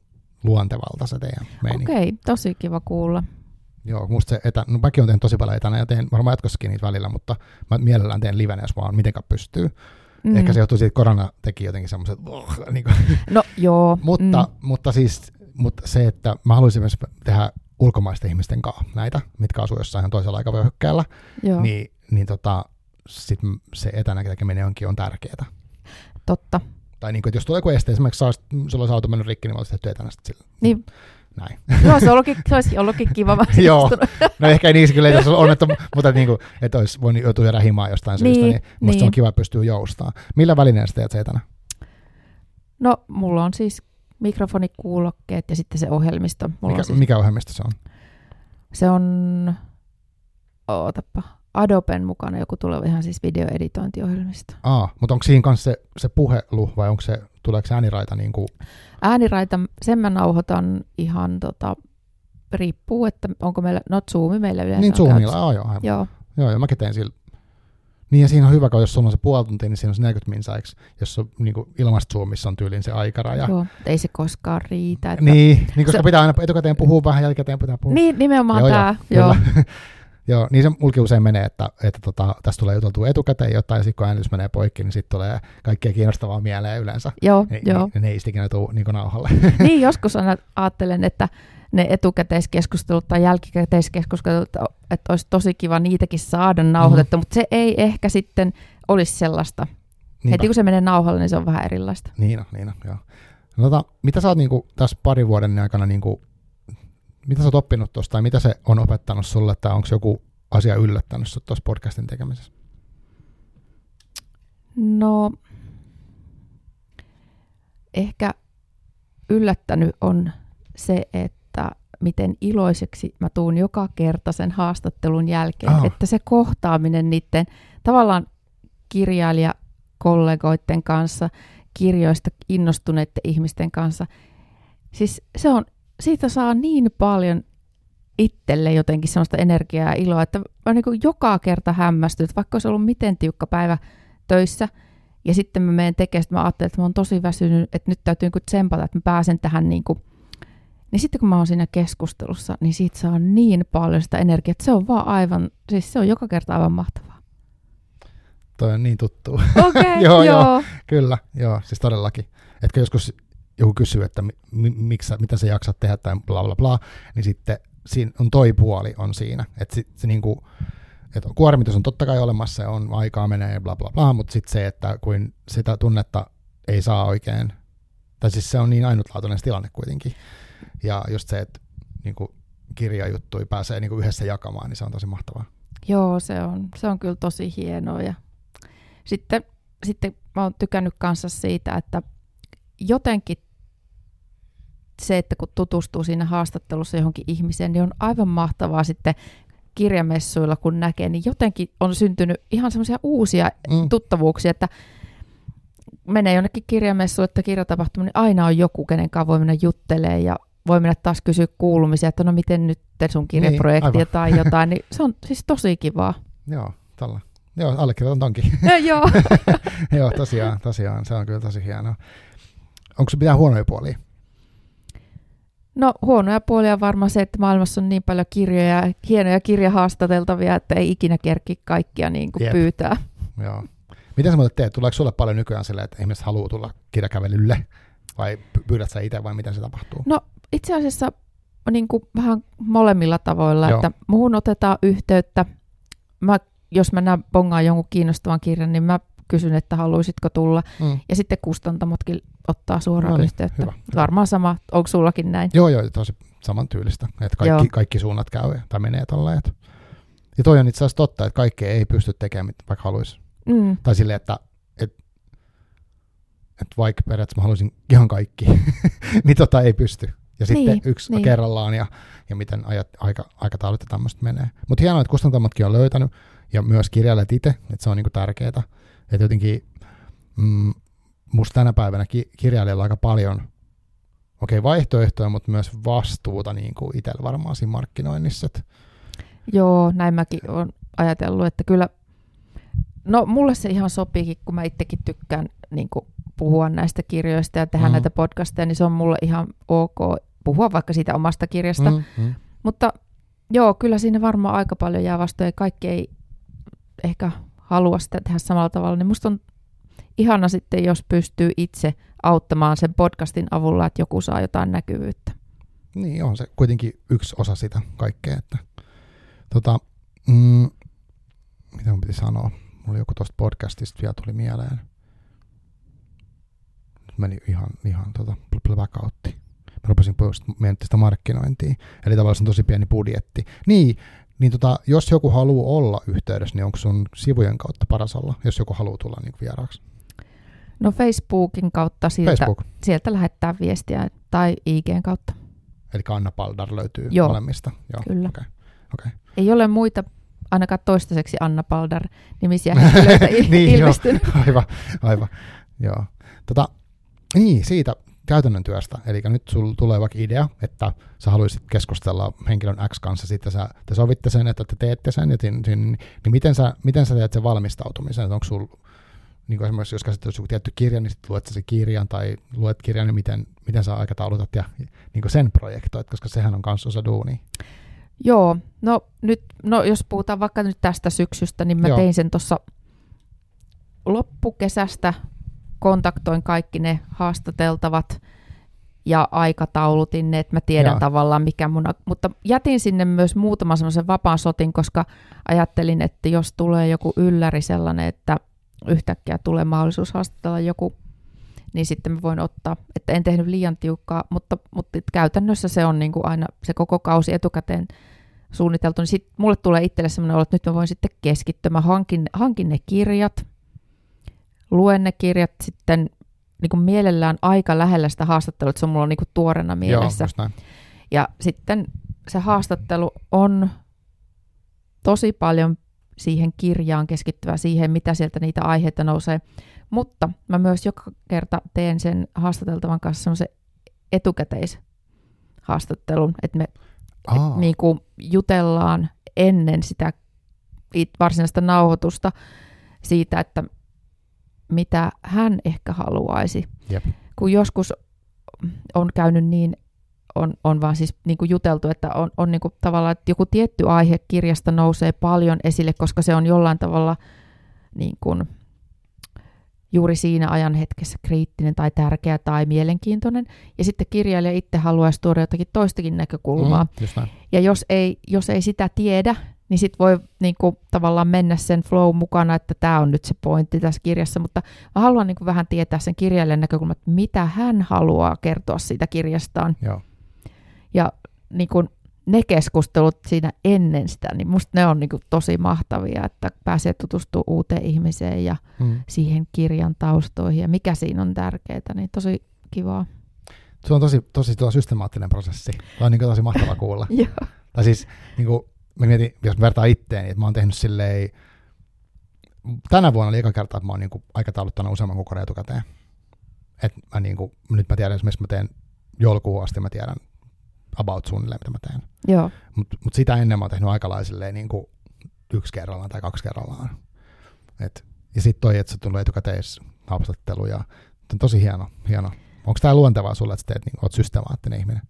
luontevalta se teidän meininki. okei, tosi kiva kuulla. Joo, musta se etä, no mäkin olen tehnyt tosi paljon etänä ja teen varmaan jatkossakin niitä välillä, mutta mä mielellään teen livenä, jos vaan mitenkään pystyy. Mm. Ehkä se johtuu siitä, että korona teki jotenkin semmoiset, niin kuin, No joo. mutta, mm, mutta siis mutta se, että mä haluaisin myös tehdä ulkomaisten ihmisten kanssa näitä, mitkä asuu jossain ihan toisella aikavyöhykkeellä, niin, niin tota, sit se etänä tekeminen onkin on tärkeää. totta. Tai niin kuin, että jos tulee joku este, esimerkiksi saa, sulla olisi auto mennyt rikki, niin mä olisin tehty etänä sillä. Niin. Näin. Se olisi ollutkin, se olisi ollutkin kiva. Joo. No ehkä niin, kyllä ei onnettu, mutta niin kuin, että olisi voinut joutua jäädä himaan jostain syystä, niin, Niin, musta se on niin. kiva pystyä joustaa. Millä välineellä sä teet se etänä? No, mulla on siis mikrofonikuulokkeet ja sitten se ohjelmisto. Mulla Mikä, on siis, mikä ohjelmisto se on? Se on, ootapa, Adoben mukana joku tuleva ihan siis videoeditointiohjelmisto. Aa, mutta onko siinä kanssa se, se puhelu vai onko se, tuleeko se ääniraita niin kuin, Ääniraita, sen mä nauhoitan ihan tota, riippuu, että onko meillä, no Zoomi meillä yleensä niin on Zoomilla? käytössä. Aa, joo, aivan. Joo, Joo, joo, mäkin tein sillä. Niin ja siinä on hyvä, kun jos sulla on se puoli tuntia, niin siinä on se 40 minsaiksi, jos on niin ilmasta Zoomissa on tyyliin se aikaraja. joo, ei se koskaan riitä. Että, Niin, niin koska Se- pitää aina etukäteen puhua vähän, jälkikäteen pitää puhua. niin nimenomaan Joo, joo, tämä, joo, kyllä. Joo, niin se mulki usein menee, että, että tota, tässä tulee juteltua etukäteen jotain, ja sitten kun äänitys menee poikki, niin sitten tulee kaikkea kiinnostavaa mieleen yleensä. Joo, Ni, joo. Niin, ne ei ikinä tule niin nauhalle. niin, joskus aina ajattelen, että ne etukäteiskeskustelut tai jälkikäteiskeskustelut, että olisi tosi kiva niitäkin saada nauhoitettu, mm-hmm. mutta se ei ehkä sitten olisi sellaista. Niinpä. Heti kun se menee nauhalle, niin se on vähän erilaista. Niin on, niin on, joo. No, tota, mitä sä oot niinku, tässä parin vuoden aikana, niinku, mitä sä oot oppinut tuosta, tai mitä se on opettanut sulle, tai onko joku asia yllättänyt sut tuossa podcastin tekemisessä? No, ehkä yllättänyt on se, että miten iloiseksi mä tuun joka kerta sen haastattelun jälkeen, oh. että se kohtaaminen niiden tavallaan kirjailijakollegoiden kanssa, kirjoista innostuneiden ihmisten kanssa, siis se on, siitä saa niin paljon itselle jotenkin sellaista energiaa ja iloa, että mä niin joka kerta hämmästyn, että vaikka olisi ollut miten tiukka päivä töissä, ja sitten mä menen tekemään, että mä ajattelen, että mä oon tosi väsynyt, että nyt täytyy niin tsempata, että mä pääsen tähän niin kuin niin sitten kun mä oon siinä keskustelussa, niin siitä saa niin paljon sitä energiaa, että se on vaan aivan, siis se on joka kerta aivan mahtavaa. Toi on niin tuttu. Okei, okay, joo, joo. joo. Kyllä, joo, siis todellakin. Että joskus joku kysyy, että mi, miksi, mitä sä jaksat tehdä tai bla bla bla, niin sitten siinä on toi puoli on siinä, että sit, se niinku, että kuormitus on totta kai olemassa ja on aikaa menee ja bla bla bla, mutta sitten se, että kuin sitä tunnetta ei saa oikein, tai siis se on niin ainutlaatuinen tilanne kuitenkin, ja just se, että niin kuin kirjajuttui pääsee niin kuin yhdessä jakamaan, niin se on tosi mahtavaa. Joo, se on, se on kyllä tosi hienoa. Ja sitten, sitten mä oon tykännyt kanssa siitä, että jotenkin se, että kun tutustuu siinä haastattelussa johonkin ihmiseen, niin on aivan mahtavaa sitten kirjamessuilla, kun näkee, niin jotenkin on syntynyt ihan semmoisia uusia mm. tuttavuuksia, että menee jonnekin kirjamessuille että kirjatapahtuma, niin aina on joku, kenen kanssa voi mennä juttelemaan ja voi mennä taas kysyä kuulumisia, että no miten nyt sun kirjaprojektia niin, tai jotain, niin se on siis tosi kivaa. Joo, tällä. Joo, allekirjoitan tonkin. No, joo. joo, tosiaan, tosiaan, se on kyllä tosi hienoa. Onko se mitään huonoja puolia? No huonoja puolia on varmaan se, että maailmassa on niin paljon kirjoja, hienoja kirjahaastateltavia, että ei ikinä kerki kaikkia niin kuin pyytää. Joo. Miten sä muuten teet? Tuleeko sulle paljon nykyään silleen, että ihmiset haluaa tulla kirjakävelylle? Vai pyydät sä itse vai miten se tapahtuu? No itse asiassa niin kuin vähän molemmilla tavoilla, Joo. että muuhun otetaan yhteyttä. Mä, jos mä näen bongaan jonkun kiinnostavan kirjan, niin mä kysyn, että haluaisitko tulla. Mm. Ja sitten kustantamotkin ottaa suoraan no niin, yhteyttä. Hyvä, Varmaan sama, onko sullakin näin? Joo, joo, tosi samantyylistä. Että kaikki, kaikki suunnat käy tai menee tolleen. Ja toi on itse asiassa totta, että kaikki ei pysty tekemään, vaikka haluaisi. Mm. Tai silleen, että et, et vaikka periaatteessa mä haluaisin ihan kaikki, niin tota ei pysty. Ja sitten niin, yksi niin. kerrallaan ja, ja miten ajat, aika, aikataulut ja tämmöistä menee. Mutta hienoa, että kustantamotkin on löytänyt ja myös kirjailijat itse, että se on niinku tärkeää. Että jotenkin mm, musta tänä päivänä ki- kirjailijalla aika paljon okei, okay, vaihtoehtoja, mutta myös vastuuta niin kuin itsellä varmaan siinä markkinoinnissa. Joo, näin mäkin olen ajatellut, että kyllä, no mulle se ihan sopiikin, kun mä itsekin tykkään niin kuin puhua näistä kirjoista ja tehdä mm-hmm. näitä podcasteja, niin se on mulle ihan ok puhua vaikka siitä omasta kirjasta. Mm-hmm. Mutta joo, kyllä siinä varmaan aika paljon jää vastoja. Kaikki ei ehkä halua sitä tehdä samalla tavalla, niin musta on ihana sitten, jos pystyy itse auttamaan sen podcastin avulla, että joku saa jotain näkyvyyttä. Niin, on se kuitenkin yksi osa sitä kaikkea. Että, tota, mm, mitä mun piti sanoa? Mulla joku tuosta podcastista vielä tuli mieleen. Meni ihan, ihan tota, blackoutti. Mä rupesin miettimään sitä markkinointia. Eli tavallaan se on tosi pieni budjetti. Niin, niin tota, jos joku haluaa olla yhteydessä, niin onko sun sivujen kautta paras olla, jos joku haluaa tulla niin vieraaksi? No Facebookin kautta sieltä, Facebook. sieltä lähettää viestiä tai IGn kautta. Eli Anna Paldar löytyy Joo. molemmista? Joo, kyllä. Okay. Okay. Ei ole muita, ainakaan toistaiseksi Anna Paldar nimisiä henkilöitä niin, ilmestynyt. Jo, aivan, aivan. Joo. Tota, niin, siitä käytännön työstä. Eli nyt sulla tulee vaikka idea, että sä haluaisit keskustella henkilön X kanssa, sitten sä, te sovitte sen, että te teette sen, niin, niin, niin miten, sä, miten sä teet sen valmistautumisen? Onko sulla niin kuin esimerkiksi jos käsittelet joku tietty kirja, niin sitten luet sen kirjan tai luet kirjan, niin miten, miten sä aikataulutat ja niin kuin sen projektoit, koska sehän on myös osa duunia. Joo, no nyt, no jos puhutaan vaikka nyt tästä syksystä, niin mä Joo. tein sen tuossa loppukesästä, kontaktoin kaikki ne haastateltavat ja aikataulutin ne, että mä tiedän Joo. tavallaan mikä mun, mutta jätin sinne myös muutaman semmoisen vapaan sotin, koska ajattelin, että jos tulee joku ylläri sellainen, että yhtäkkiä tulee mahdollisuus haastatella joku, niin sitten mä voin ottaa, että en tehnyt liian tiukkaa, mutta, mutta käytännössä se on niin kuin aina se koko kausi etukäteen suunniteltu, niin sitten mulle tulee itselle sellainen olo, että nyt mä voin sitten keskittyä. Mä hankin, hankin ne kirjat, luen ne kirjat sitten niin kuin mielellään aika lähellä sitä haastattelua, että se on mulla niin kuin tuorena mielessä. Joo. Ja sitten se haastattelu on tosi paljon siihen kirjaan keskittyvä siihen, mitä sieltä niitä aiheita nousee. Mutta mä myös joka kerta teen sen haastateltavan kanssa semmoisen etukäteishaastattelun, että me Aa, et niin kuin jutellaan ennen sitä it- varsinaista nauhoitusta siitä, että mitä hän ehkä haluaisi. Jep. Kun joskus on käynyt niin, on, on vaan siis niin kuin juteltu, että on, on niin kuin tavallaan, että joku tietty aihe kirjasta nousee paljon esille, koska se on jollain tavalla niin kuin juuri siinä ajan hetkessä kriittinen tai tärkeä tai mielenkiintoinen. Ja sitten kirjailija itse haluaisi tuoda jotakin toistakin näkökulmaa. Mm. Ja jos ei, jos ei sitä tiedä, niin sitten voi niin kuin, tavallaan mennä sen flow mukana, että tämä on nyt se pointti tässä kirjassa, mutta mä haluan niin kuin, vähän tietää sen kirjailijan näkökulman, että mitä hän haluaa kertoa siitä kirjastaan. Joo. Ja niin kuin, ne keskustelut siinä ennen sitä, niin musta ne on niin kuin, tosi mahtavia, että pääsee tutustumaan uuteen ihmiseen ja Mm. siihen kirjan taustoihin ja mikä siinä on tärkeää, niin tosi kivaa. Se on tosi, tosi, tosi systemaattinen prosessi. Tämä on niin tosi mahtava kuulla. Joo. Tai siis, niin kuin, mä mietin, jos vertaa itteeni, että mä oon tehnyt silleen, tänä vuonna oli eka kerta, että mä oon niin kuin, aikatauluttanut useamman kuukauden etukäteen. Et mä, niin kuin, nyt mä tiedän esimerkiksi, mä teen joulukuun asti, mä tiedän about suunnilleen, mitä mä teen. Joo, Mutta mut sitä ennen mä oon tehnyt aika lailla silleen niin kuin yksi kerrallaan tai kaksi kerrallaan. Et, ja sitten toi, että se tulee etukäteishaastattelu ja on tosi hieno. hieno. Onko tämä luontevaa sulle, että sä teet, niin, oot systemaattinen ihminen?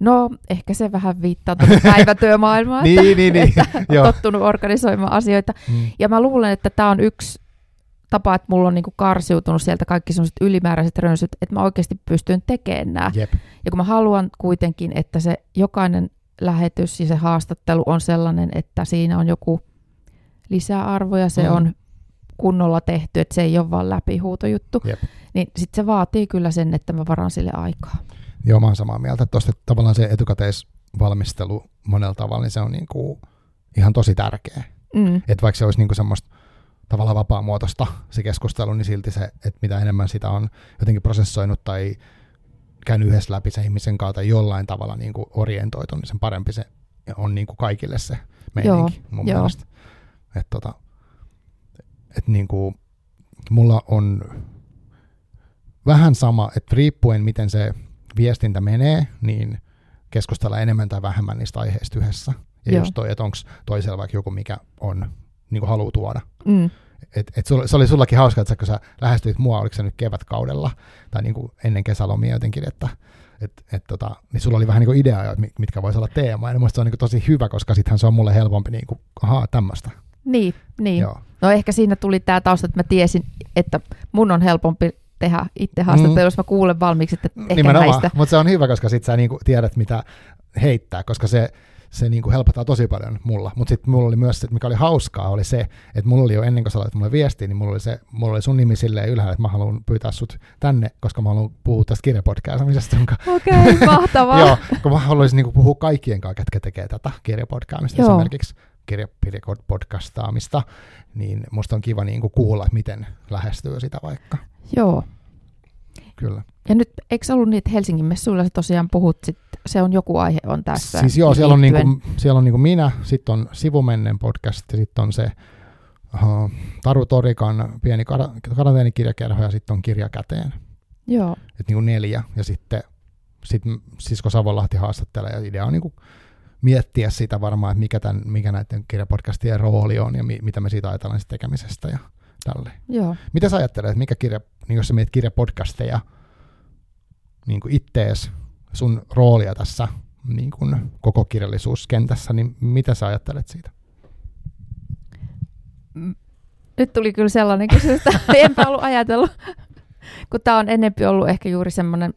No, ehkä se vähän viittaa tuonne päivätyömaailmaan, Niin, että, niin, niin. että Joo. on tottunut organisoimaan asioita. Mm. Ja mä luulen, että tämä on yksi tapa, että mulla on niinku karsiutunut sieltä kaikki sellaiset ylimääräiset rönsyt, että mä oikeasti pystyn tekemään nämä. Jep. Ja kun mä haluan kuitenkin, että se jokainen lähetys ja se haastattelu on sellainen, että siinä on joku lisäarvo ja se Mm. mm. on kunnolla tehty, että se ei ole vaan läpihuutojuttu, Jep. niin sitten se vaatii kyllä sen, että mä varaan sille aikaa. Joo, mä oon samaa mieltä. Tuosta tavallaan se etukäteisvalmistelu monella tavalla, niin se on niinku ihan tosi tärkeä. Mm. Että vaikka se olisi niinku semmoista tavallaan vapaamuotoista se keskustelu, niin silti se, että mitä enemmän sitä on jotenkin prosessoinut tai käynyt yhdessä läpi sen ihmisen tai jollain tavalla niinku orientoitu, niin sen parempi se on niinku kaikille se meininki mun joo. mielestä. Että tota, et niinku, mulla on vähän sama, että riippuen miten se viestintä menee, niin keskustella enemmän tai vähemmän niistä aiheista yhdessä. Ja Joo. just toi, että onko toisella vaikka joku, mikä on, niin kuin haluaa tuoda. Mm. Et, et sul, se oli sullakin hauska, että sä, kun sä lähestyit mua, oliko se nyt kevätkaudella tai niin kuin ennen kesälomia jotenkin, että et, et tota, niin sulla oli vähän niin kuin idea, että mi- mitkä voisi olla teema. Ja se on niin kuin tosi hyvä, koska sittenhän se on mulle helpompi, niin kuin, ahaa, tämmöistä. Niin, niin. Joo. No ehkä siinä tuli tämä tausta, että mä tiesin, että mun on helpompi tehdä itse haastattelu, Mm. jos mä kuulen valmiiksi, että ehkä Nimenomaan, näistä. mutta se on hyvä, koska sit sä niinku tiedät, mitä heittää, koska se, se niinku helpottaa tosi paljon mulla. Mutta sitten mulla oli myös, se, mikä oli hauskaa, oli se, että mulla oli jo ennen kuin sä laitat mulle viestiä, niin mulla oli, se, mulla oli sun nimi silleen ylhäällä, että mä haluan pyytää sut tänne, koska mä haluan puhua tästä kirjapodcastamisesta, jonka Okei, okay, mahtavaa. Joo, kun mä haluaisin niinku puhua kaikkien kanssa, ketkä tekee tätä kirjapodcaamista Joo. esimerkiksi kirjapodcastaamista, niin musta on kiva niinku kuulla, että miten lähestyy sitä vaikka. Joo. Kyllä. Ja nyt, eikö ollut niin, että Helsingin messuilla sä tosiaan puhut, sit, se on joku aihe on tässä Siis joo, siellä on, niinku, siellä on niinku minä, sitten on Sivumennen podcast, sitten on se uh, Taru Torikan pieni kar- karanteenikirjakerho, ja sitten on Kirja käteen. Joo, Et niinku neljä, ja sitten sit Sisko Savonlahti haastattelee, ja idea on niinku miettiä sitä varmaan, että mikä, tämän, mikä näiden kirjapodcastien rooli on, ja mi- mitä me siitä ajatellaan tekemisestä, ja tälleen. joo. Mitä sä ajattelet, että mikä kirja, niin jos sä mietit kirjapodcasteja, niin kuin ittees, sun roolia tässä niin kuin koko kirjallisuuskentässä, niin mitä sä ajattelet siitä? Nyt tuli kyllä sellainen kysymys, että enpä ollut ajatellut, kun tämä on enempi ollut ehkä juuri semmoinen,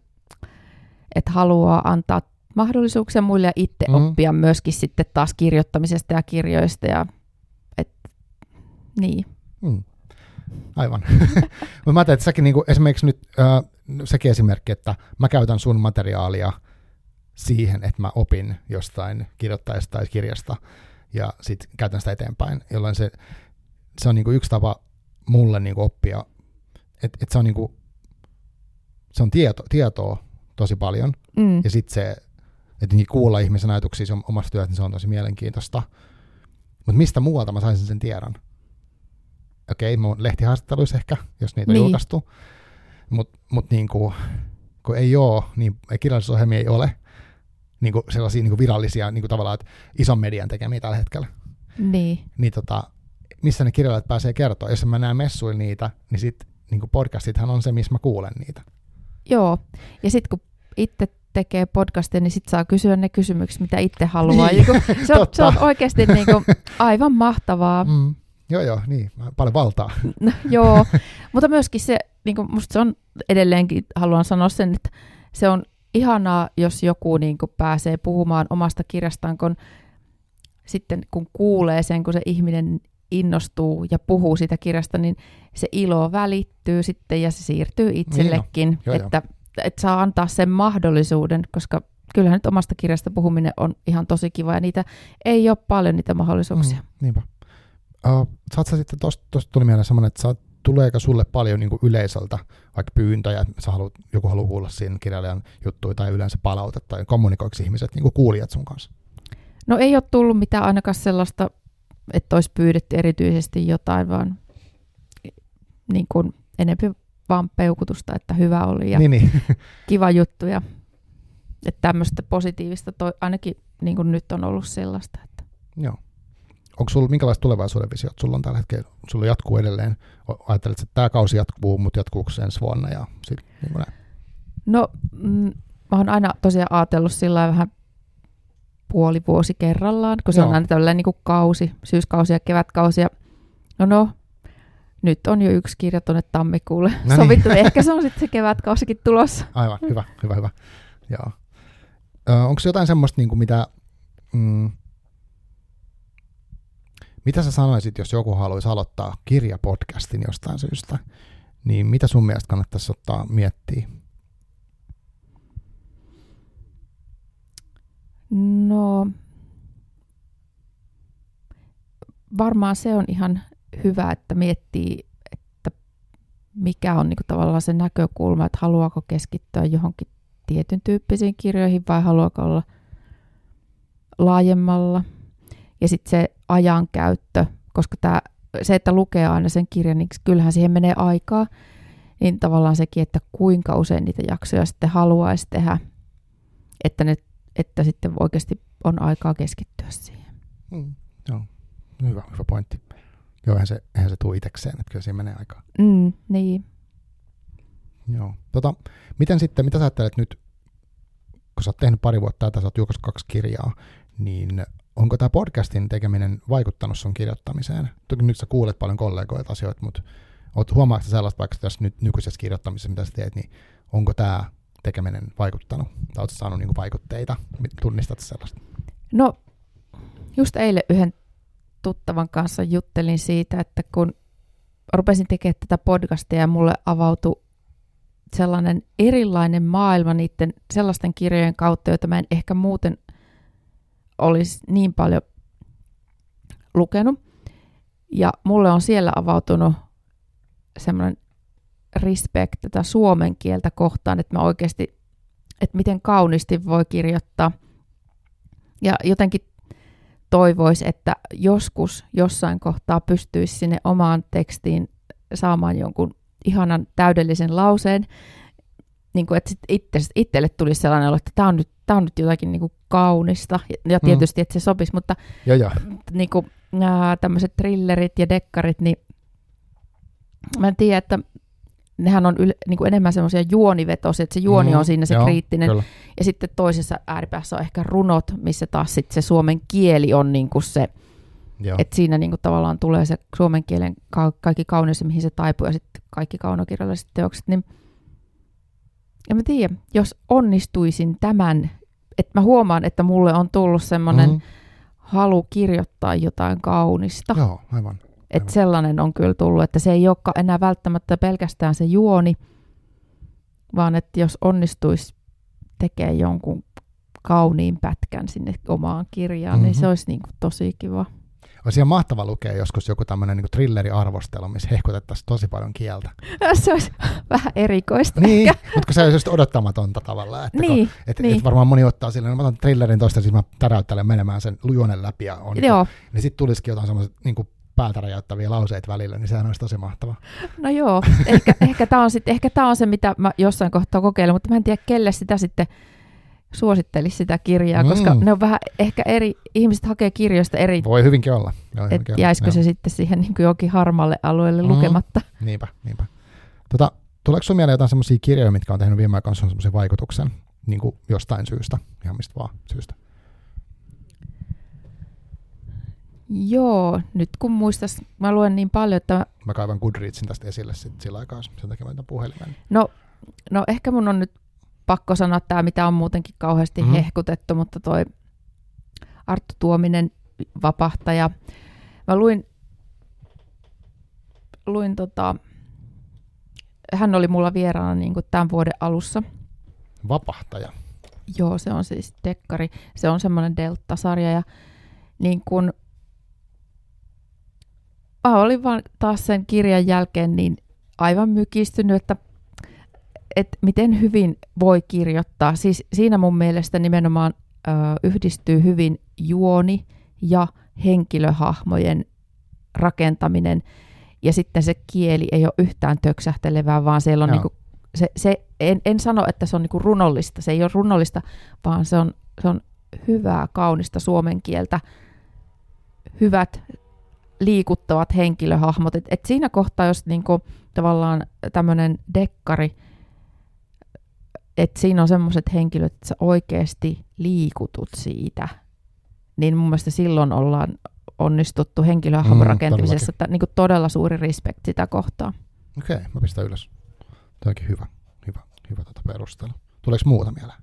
että haluaa antaa mahdollisuuksia muille ja itse mm. oppia myöskin sitten taas kirjoittamisesta ja kirjoista. Ja, et, niin. Mm. Aivan. mä ajattelin, että säkin niin kuin, esimerkiksi nyt äh, sekin esimerkki, että mä käytän sun materiaalia siihen, että mä opin jostain kirjoittajasta tai kirjasta ja sitten käytän sitä eteenpäin, jolloin se, se on niin kuin yksi tapa mulle niin kuin oppia, että et se on, niin kuin, se on tieto, tietoa tosi paljon mm. ja sitten se, että niin kuulla ihmisen ajatuksia omasta työstä, niin se on tosi mielenkiintoista. Mutta mistä muualta mä saisin sen tiedon? Okei, okay, mun lehtihaastatteluissa ehkä, jos niitä on niin. julkaistu. Mutta mut niin kuin, kun ei ole, niin kirjallisuusohjelmia ei ole niin kuin sellaisia niin kuin virallisia niin kuin tavallaan, että ison median tekemiä tällä hetkellä. Niin. Niin tota, missä ne kirjailijat pääsee kertoa. Jos mä näen messuilla niitä, niin sit niin kuin podcastithan on se, missä mä kuulen niitä. Joo, ja sitten kun itse tekee podcastia, niin sitten saa kysyä ne kysymykset, mitä itse haluaa. Niin, se, on, se on oikeasti niin kuin aivan mahtavaa. Mm. Joo, joo, niin, paljon valtaa. No, joo, mutta myöskin se, niin kuin musta se on edelleenkin, haluan sanoa sen, että se on ihanaa, jos joku niin kuin pääsee puhumaan omasta kirjastaan, kun sitten kun kuulee sen, kun se ihminen innostuu ja puhuu siitä kirjasta, niin se ilo välittyy sitten ja se siirtyy itsellekin, niin no. joo, että, joo. että saa antaa sen mahdollisuuden, koska kyllähän nyt omasta kirjasta puhuminen on ihan tosi kiva ja niitä ei ole paljon niitä mahdollisuuksia. Mm, niinpä. Uh, saat sä sitten, tosta, tosta tuli mieleen semmoinen, että sä, tuleeko sulle paljon niin kuin yleisöltä vaikka pyyntöjä, että sä haluat, joku haluaa kuulla siinä kirjailijan juttuja tai yleensä palautetta, tai kommunikoiko ihmiset, niin kuin kuulijat sun kanssa? No ei ole tullut mitään ainakaan sellaista, että olisi pyydetty erityisesti jotain, vaan niin kuin enempi vaan peukutusta, että hyvä oli ja niin, niin. kiva juttu. Ja, että tämmöistä positiivista toi, ainakin niin kuin nyt on ollut sellaista. Että. Joo onko sulla, minkälaiset tulevaisuuden visiot sulla on tällä hetkellä? Sulla jatkuu edelleen, ajattelet, että tämä kausi jatkuu, mutta jatkuuko se ensi vuonna? Ja sit, niin kuin no, mm, mä oon aina tosiaan ajatellut sillä vähän puoli vuosi kerrallaan, kun se Joo. on aina tällainen niin kuin kausi, syyskausi ja kevätkausi. Ja no, no, nyt on jo yksi kirja tuonne tammikuulle no niin. sovittu, ehkä se on sitten se kevätkausikin tulossa. Aivan, hyvä, hyvä, hyvä. Joo. Ö, onko jotain semmoista, niin kuin mitä, mm, mitä sä sanoisit, jos joku haluaisi aloittaa kirjapodcastin jostain syystä? Niin mitä sun mielestä kannattaisi ottaa miettiä? No, varmaan se on ihan hyvä, että miettii, että mikä on niinku tavallaan se näkökulma, että haluaako keskittyä johonkin tietyn tyyppisiin kirjoihin vai haluaako olla laajemmalla – ja sitten se ajankäyttö, koska tää, se, että lukee aina sen kirjan, niin kyllähän siihen menee aikaa, niin tavallaan sekin, että kuinka usein niitä jaksoja sitten haluaisi tehdä, että, ne, että sitten oikeasti on aikaa keskittyä siihen. Mm, joo, hyvä, hyvä pointti. Joo, eihän se, eihän se tule itsekseen, että kyllä siihen menee aikaa. Mm, niin. Joo. Tota, miten sitten, mitä sä ajattelet nyt, kun sä oot tehnyt pari vuotta tätä, sä oot julkaissut kaksi kirjaa, niin onko tämä podcastin tekeminen vaikuttanut sun kirjoittamiseen? Toki nyt sä kuulet paljon kollegoilta asioita, mutta oot, huomaatko sellaista vaikka tässä nyt nykyisessä kirjoittamisessa, mitä sä teet, niin onko tämä tekeminen vaikuttanut? Tai oletko saanut niinku vaikutteita? Tunnistat sellaista? No, just eilen yhden tuttavan kanssa juttelin siitä, että kun rupesin tekemään tätä podcastia ja mulle avautui sellainen erilainen maailma niiden sellaisten kirjojen kautta, joita mä en ehkä muuten – olisi niin paljon lukenut. Ja mulle on siellä avautunut semmoinen respect tätä suomen kieltä kohtaan, että mä oikeasti, että miten kauniisti voi kirjoittaa. Ja jotenkin toivoisi, että joskus jossain kohtaa pystyisi sinne omaan tekstiin saamaan jonkun ihanan täydellisen lauseen, niin kuin, että itse, itselle tulisi sellainen olo, että tämä on nyt, tämä on nyt jotakin niin kuin kaunista, ja mm. tietysti, mm. että se sopisi, mutta ja, ja. Niin kuin, nämä tämmöiset thrillerit ja dekkarit, niin mä en tiedä, että nehän on yle, niin kuin enemmän semmoisia juonivetoisia, että se juoni Mm, on siinä se joo, kriittinen. Kyllä. Ja sitten toisessa ääripäässä on ehkä runot, missä taas sitten se suomen kieli on niin kuin se, että siinä niin kuin tavallaan tulee se suomen kielen ka- kaikki kauneus, mihin se taipuu, ja sitten kaikki kaunokirjalliset teokset, niin en mä tiedä, jos onnistuisin tämän, että mä huomaan, että mulle on tullut semmoinen Mhm. halu kirjoittaa jotain kaunista. Joo, aivan. Että sellainen on kyllä tullut, että se ei olekaan enää välttämättä pelkästään se juoni, vaan että jos onnistuisi tekemään jonkun kauniin pätkän sinne omaan kirjaan, mm-hmm. niin se Mhm. olisi niin kuin tosi kiva. Olisi ihan mahtava lukea joskus joku tämmöinen niin thrilleriarvostelu, missä hehkutettaisiin tosi paljon kieltä. Se olisi vähän erikoista. Niin, mutta se olisi just odottamatonta tavallaan. Että Niin, kun, et, niin. et varmaan moni ottaa silleen, no mä otan thrillerin toista, siis mä täräyttelen menemään sen juonen läpi ja on, Joo, niin sitten tulisikin jotain semmoiset niin päätä räjäyttäviä lauseita välillä, niin sehän olisi tosi mahtavaa. no joo. Ehkä, ehkä tämä on, sit, ehkä tää on se, mitä mä jossain kohtaa kokeilen, mutta mä en tiedä, kelle sitä sitten suosittelisi sitä kirjaa, koska Mm. ne on vähän ehkä eri, ihmiset hakee kirjoista eri, Voi hyvinkin olla. Että hyvinkin olla. jäisikö Joo. se sitten siihen niin kuin jokin harmalle alueelle Mm. lukematta. Niinpä, niinpä. Tota, tuleeko sun mieleen jotain semmoisia kirjoja, mitkä on tehnyt viime aikoina sun semmoisen vaikutuksen niin kuin jostain syystä, ihan mistä vaan syystä? Joo, nyt kun muistas, mä luen niin paljon, että Mä kaivan Goodreadsin tästä esille sit sillä aikaa, sen takia mä puhelimen. no, no ehkä mun on nyt pakko sanoa tämä, mitä on muutenkin kauheasti Mhm. mm. hehkutettu, mutta toi Arttu Tuominen, vapahtaja. Mä luin, luin tota, hän oli mulla vieraana niin kuin tämän vuoden alussa. Vapahtaja. Joo, se on siis dekkari. Se on semmoinen Delta-sarja ja niin kun mä olin vaan taas sen kirjan jälkeen niin aivan mykistynyt, että, että miten hyvin voi kirjoittaa. Siis siinä mun mielestä nimenomaan ö, yhdistyy hyvin juoni ja henkilöhahmojen rakentaminen ja sitten se kieli ei ole yhtään töksähtelevää, vaan siellä on Joo. niinku, se, se, en, en sano, että se on niinku runollista, se ei ole runollista, vaan se on, se on hyvää, kaunista suomen kieltä, hyvät liikuttavat henkilöhahmot. Et, et siinä kohtaa, jos niinku, tavallaan tämmöinen dekkari, että siinä on semmoiset henkilöt, että sä oikeasti liikutut siitä, niin mun mielestä silloin ollaan onnistuttu henkilöhahmon Mm, rakentamisessa, että niinku todella suuri respect sitä kohtaa. Okei, okay, mä pistän ylös. Tämä onkin hyvä, hyvä, hyvä tuota perustelu. Tuleeko muuta mieleen?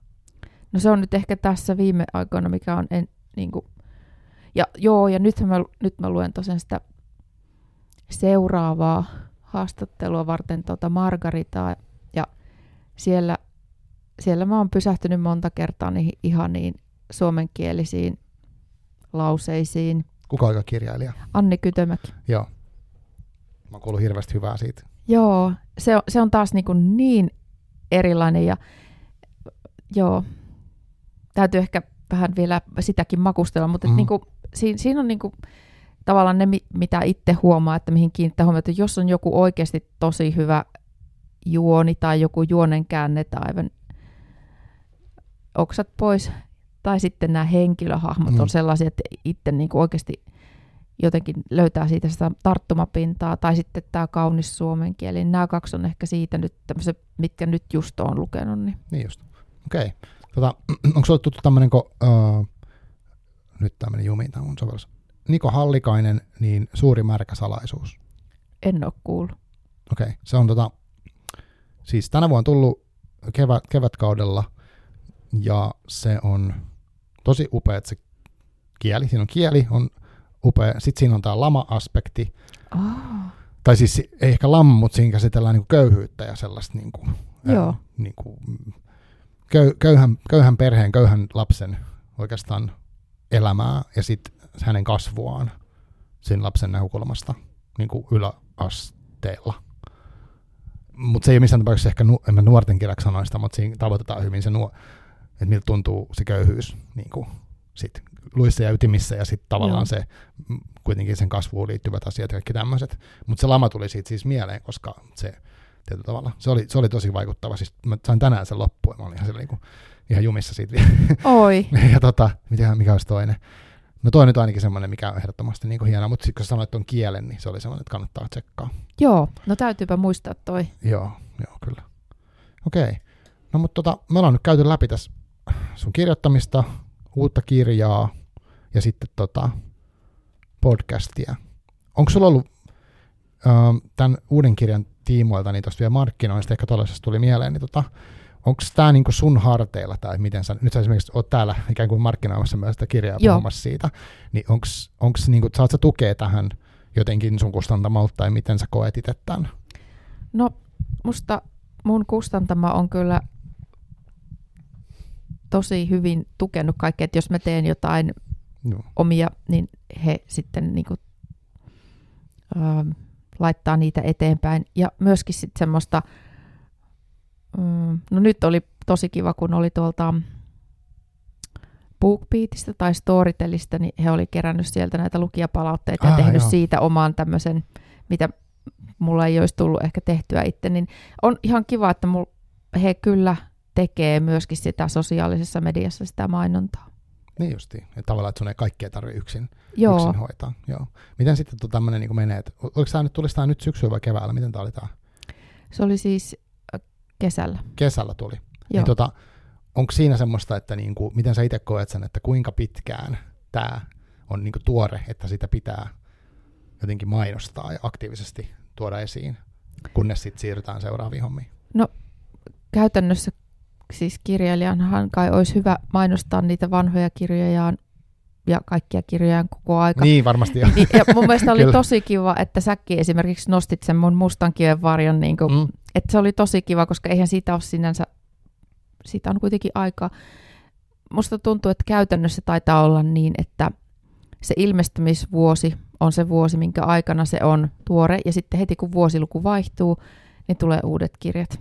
No se on nyt ehkä tässä viime aikoina, mikä on en, niin kuin, ja joo, ja nyt mä, nyt mä luen tosiaan sitä seuraavaa haastattelua varten tuota Margaritaa, ja siellä, siellä mä oon pysähtynyt monta kertaa niihin ihaniin suomenkielisiin lauseisiin. Kuka on kirjailija? Anni Kytömäki. Joo. Mä oon kuullut hirveästi hyvää siitä. Joo, se on, se on taas niin, kuin niin erilainen ja joo, täytyy ehkä vähän vielä sitäkin makustella, mutta mm. niin kuin, siinä, siinä on niin kuin, tavallaan ne, mi- mitä itse huomaa, että mihin kiinnittää huomiota. Jos on joku oikeasti tosi hyvä juoni tai joku juonen käänne tai aivan oksat pois, tai sitten nämä henkilöhahmot Mm. on sellaisia, että itse niin kuin oikeasti jotenkin löytää siitä sitä tarttumapintaa, tai sitten tämä kaunis suomen kieli. Nämä kaksi on ehkä siitä nyt tämmöiset, mitkä nyt just on lukenut. Niin. Niin just. Okei. Okay. Tota, onko sulle tuttu tämmöinen, kun, uh, nyt tämmöinen jumiin tämä mun sovellus. Niko Hallikainen, niin suuri märkä salaisuus. En ole kuullut. Okei, okay. se on tota, siis tänä vuonna tullut kevät, kevätkaudella ja se on tosi upea se kieli. Siinä on kieli, on upea. Sitten siinä on tämä lama-aspekti. Oh. Tai siis ei ehkä lama, mutta siinä käsitellään niinku köyhyyttä ja sellaista niinku, Joo. ää, niinku, mm, köy, köyhän, köyhän perheen, köyhän lapsen oikeastaan elämää ja sitten hänen kasvuaan sen lapsen näkökulmasta niin kuin yläasteella. Mutta se ei ole missään tapauksessa ehkä nu- en mä nuorten kirjaksi sanoa sitä, mutta siinä tavoitetaan hyvin se, nuo, että miltä tuntuu se köyhyys niin kuin sit luissa ja ytimissä ja sitten tavallaan Joo. se mm, kuitenkin sen kasvuun liittyvät asiat ja kaikki tämmöiset. Mutta se lama tuli siitä siis mieleen, koska se tietyllä tavalla, se oli, se oli tosi vaikuttava. Siis mä sain tänään sen loppuun ja mä olin ihan, siellä, niin kuin, ihan jumissa siitä vielä. Oi. ja tota, mikä, mikä olisi toinen? No toi nyt on ainakin semmoinen, mikä on ehdottomasti niin kuin hieno, mutta sitten kun sä sanoit tuon kielen, niin se oli semmoinen, että kannattaa tsekkaa. Joo, no täytyypä muistaa toi. Joo, joo, kyllä. Okei. No mutta tota, me ollaan nyt käyty läpi tässä sun kirjoittamista, uutta kirjaa ja sitten tota, podcastia. Onko sulla ollut ö, tämän uuden kirjan tiimoilta, niin tuosta vielä markkinoista, ehkä tuollaisesta tuli mieleen, niin tota, onko tämä niinku sun harteilla, tai miten sä, nyt sä esimerkiksi oot täällä ikään kuin markkinoimassa myös sitä kirjaa Joo. puhumassa siitä, niin onko niinku, saat sä tukea tähän jotenkin sun kustantamalta, tai miten sä koet itse tämän? No, musta mun kustantama on kyllä tosi hyvin tukenut kaikkea, että jos mä teen jotain Joo. omia, niin he sitten niinku, ähm, laittaa niitä eteenpäin. Ja myöskin sitten semmoista, mm, no nyt oli tosi kiva, kun oli tuolta BookBeatista tai Storytelista, niin he oli kerännyt sieltä näitä lukijapalautteita ja Ah, tehnyt joo. siitä oman tämmöisen, mitä mulla ei olisi tullut ehkä tehtyä itse, niin on ihan kiva, että mul, he kyllä tekee myöskin sitä sosiaalisessa mediassa sitä mainontaa. Niin justiin. Että tavallaan, että sun ei kaikkea tarvitse yksin, Joo, yksin hoitaa. Joo. Miten sitten tuo tämmöinen niin menee? että Oliko tämä nyt, tulisi tämä nyt syksyllä vai keväällä? Miten tämä oli tämä? se oli siis kesällä. Kesällä tuli. Joo. Niin tota, onko siinä semmoista, että niin kuin, miten sä itse koet sen, että kuinka pitkään tämä on niin kuin tuore, että sitä pitää jotenkin mainostaa ja aktiivisesti tuoda esiin, kunnes sitten siirrytään seuraaviin hommiin? Käytännössä siis kirjailijanhan kai olisi hyvä mainostaa niitä vanhoja kirjojaan ja kaikkia kirjojaan koko aika. Niin, varmasti. Niin, ja mun mielestä oli tosi kiva, että säkin esimerkiksi nostit sen mun mustan kiven varjon, niin kuin, Mm. että se oli tosi kiva, koska eihän siitä ole sinänsä, siitä on kuitenkin aikaa. Musta tuntuu, että käytännössä taitaa olla niin, että se ilmestymisvuosi on se vuosi, minkä aikana se on tuore, ja sitten heti kun vuosiluku vaihtuu, niin tulee uudet kirjat.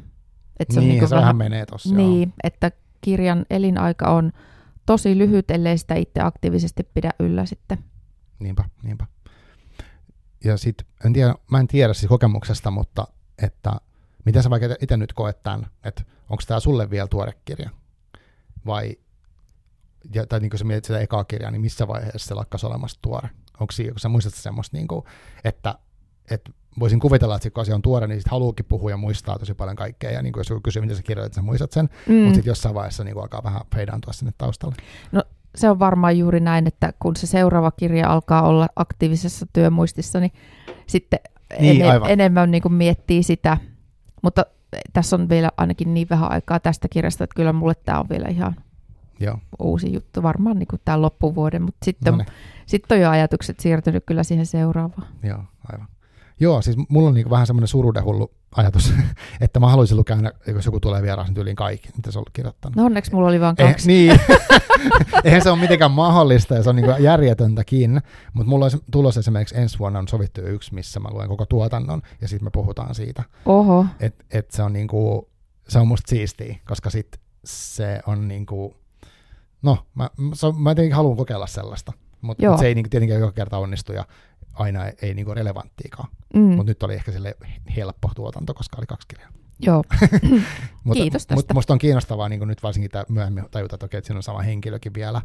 Et niin, niinku se vähän menee tossa. joo. niin, että kirjan elinaika on tosi lyhyt, ellei sitä itse aktiivisesti pidä yllä sitten. Niinpä, niinpä. Ja sit, en tiedä, mä en tiedä siis kokemuksesta, mutta että miten sä vaikka itse nyt koet tämän, että onko tämä sulle vielä tuore kirja? Vai, ja, tai niin kun sä mietit sitä ekaa kirjaa, niin missä vaiheessa se lakkas olemassa tuore? Onko siinä, kun sä muistat semmoista, niin kuin, että, että voisin kuvitella, että sit kun asia on tuore, niin sit haluukin puhua ja muistaa tosi paljon kaikkea, ja niin kuin jos joku kysyy, miten sä kirjoitat, sä muistat sen, mm. Mutta sitten jossain vaiheessa niin alkaa vähän feidaantua sinne taustalle. se on varmaan juuri näin, että kun se seuraava kirja alkaa olla aktiivisessa työmuistissa, niin sitten Niin, ene- aivan. enemmän niin kuin miettii sitä. Mutta tässä on vielä ainakin niin vähän aikaa tästä kirjasta, että kyllä mulle tämä on vielä ihan Joo, uusi juttu, varmaan niin kuin tämän loppuvuoden, mutta sitten, no niin. sitten on jo ajatukset siirtynyt kyllä siihen seuraavaan. Joo, aivan. Joo, siis mulla on niinku vähän semmoinen surudehullu ajatus, että mä haluaisin lukea aina, jos joku tulee vieraan, niin tyyliin kaikki, mitä se on kirjoittanut. No onneksi mulla oli vain Eh, kaksi. niin, eihän se ole mitenkään mahdollista ja se on niinku järjetöntäkin, mutta mulla olisi tulossa esimerkiksi ensi vuonna on sovittu yksi, missä mä luen koko tuotannon ja sitten me puhutaan siitä. Oho, Et, et se on niinku, se on musta siistiä, koska sit se on niinku, no mä, se on, mä tietenkin haluan kokeilla sellaista, mutta mut se ei niinku tietenkään joka kerta onnistu ja aina ei, ei niinku relevanttiikaan. Mm, Mutta nyt oli ehkä sille helppo tuotanto, koska oli kaksi kirjaa. joo, Mutta Kiitos tästä. Mut, musta on kiinnostavaa niin nyt varsinkin tää myöhemmin tajuta, että okei, että siinä on sama henkilökin vielä,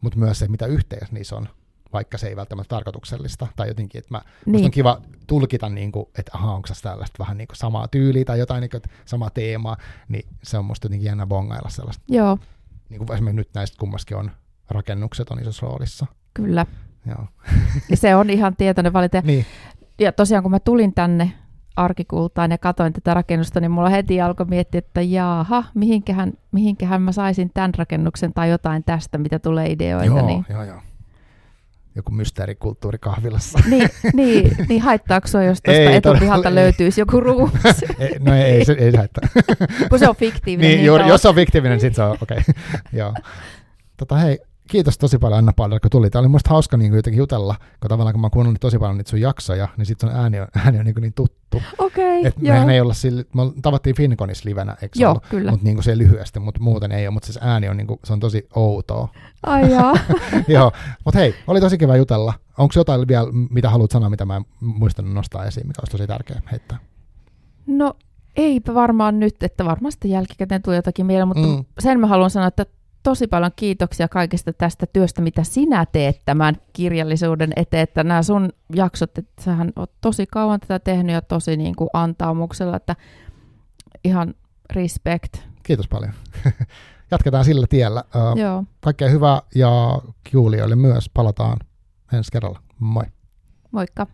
mutta myös se, mitä yhteys niissä on, vaikka se ei välttämättä tarkoituksellista, tai jotenkin, että mä, musta on niin, kiva tulkita, niin kuin, että aha, onko tässä tällaista vähän niin kuin samaa tyyliä tai jotain, niin kuin, että sama teema, niin se on musta jotenkin jännä bongailla sellaista. joo, Niin kuin esimerkiksi nyt näistä kummaskin on rakennukset on isossa roolissa. kyllä. Joo. Ja se on ihan tietoinen valinta. Niin, Ja tosiaan kun mä tulin tänne arkikultaan ja katoin tätä rakennusta, niin mulla heti alkoi miettiä, että jaaha, mihinkähän, mihinkähän mä saisin tämän rakennuksen tai jotain tästä, mitä tulee ideoita. joo, Niin, joo, joo. Joku mysteerikulttuuri kahvilassa. niin, niin, niin haittaako sua, jos tuosta etupihalta todella ei. löytyisi joku ruumis, ei, no ei, ei, se, ei se haittaa. kun se on fiktiivinen. Niin, niin juuri, jos se on fiktiivinen, sit se on okei. Okay. Joo. Tota, hei, kiitos tosi paljon Anna Palder, kun tuli. Tämä oli musta hauska niin jotenkin jutella, kun tavallaan kun mä oon kuunnellut tosi paljon niitä sun jaksoja, niin sit sun ääni on, ääni on niin, niin tuttu. Okei, Et joo. mehän ei olla sille, me tavattiin Finconis livenä, eikö Joo, ollut? kyllä. Mutta niin se lyhyesti, mutta muuten ei ole, mutta siis ääni on, niin kuin, se on tosi outoa. Ai jaa. Joo, mutta hei, oli tosi kiva jutella. Onko jotain vielä, mitä haluat sanoa, mitä mä en muistanut nostaa esiin, mikä olisi tosi tärkeä heittää? No eipä varmaan nyt, että varmasti jälkikäteen tulee jotakin mieleen, mutta mm. sen mä haluan sanoa, että tosi paljon kiitoksia kaikesta tästä työstä, mitä sinä teet tämän kirjallisuuden eteen, että nämä sun jaksot, että sähän oot tosi kauan tätä tehnyt ja tosi niin kuin antaumuksella, että ihan respect. Kiitos paljon. Jatketaan sillä tiellä. Joo, kaikkea hyvää ja kuulijoille myös. Palataan ensi kerralla. Moi. moikka.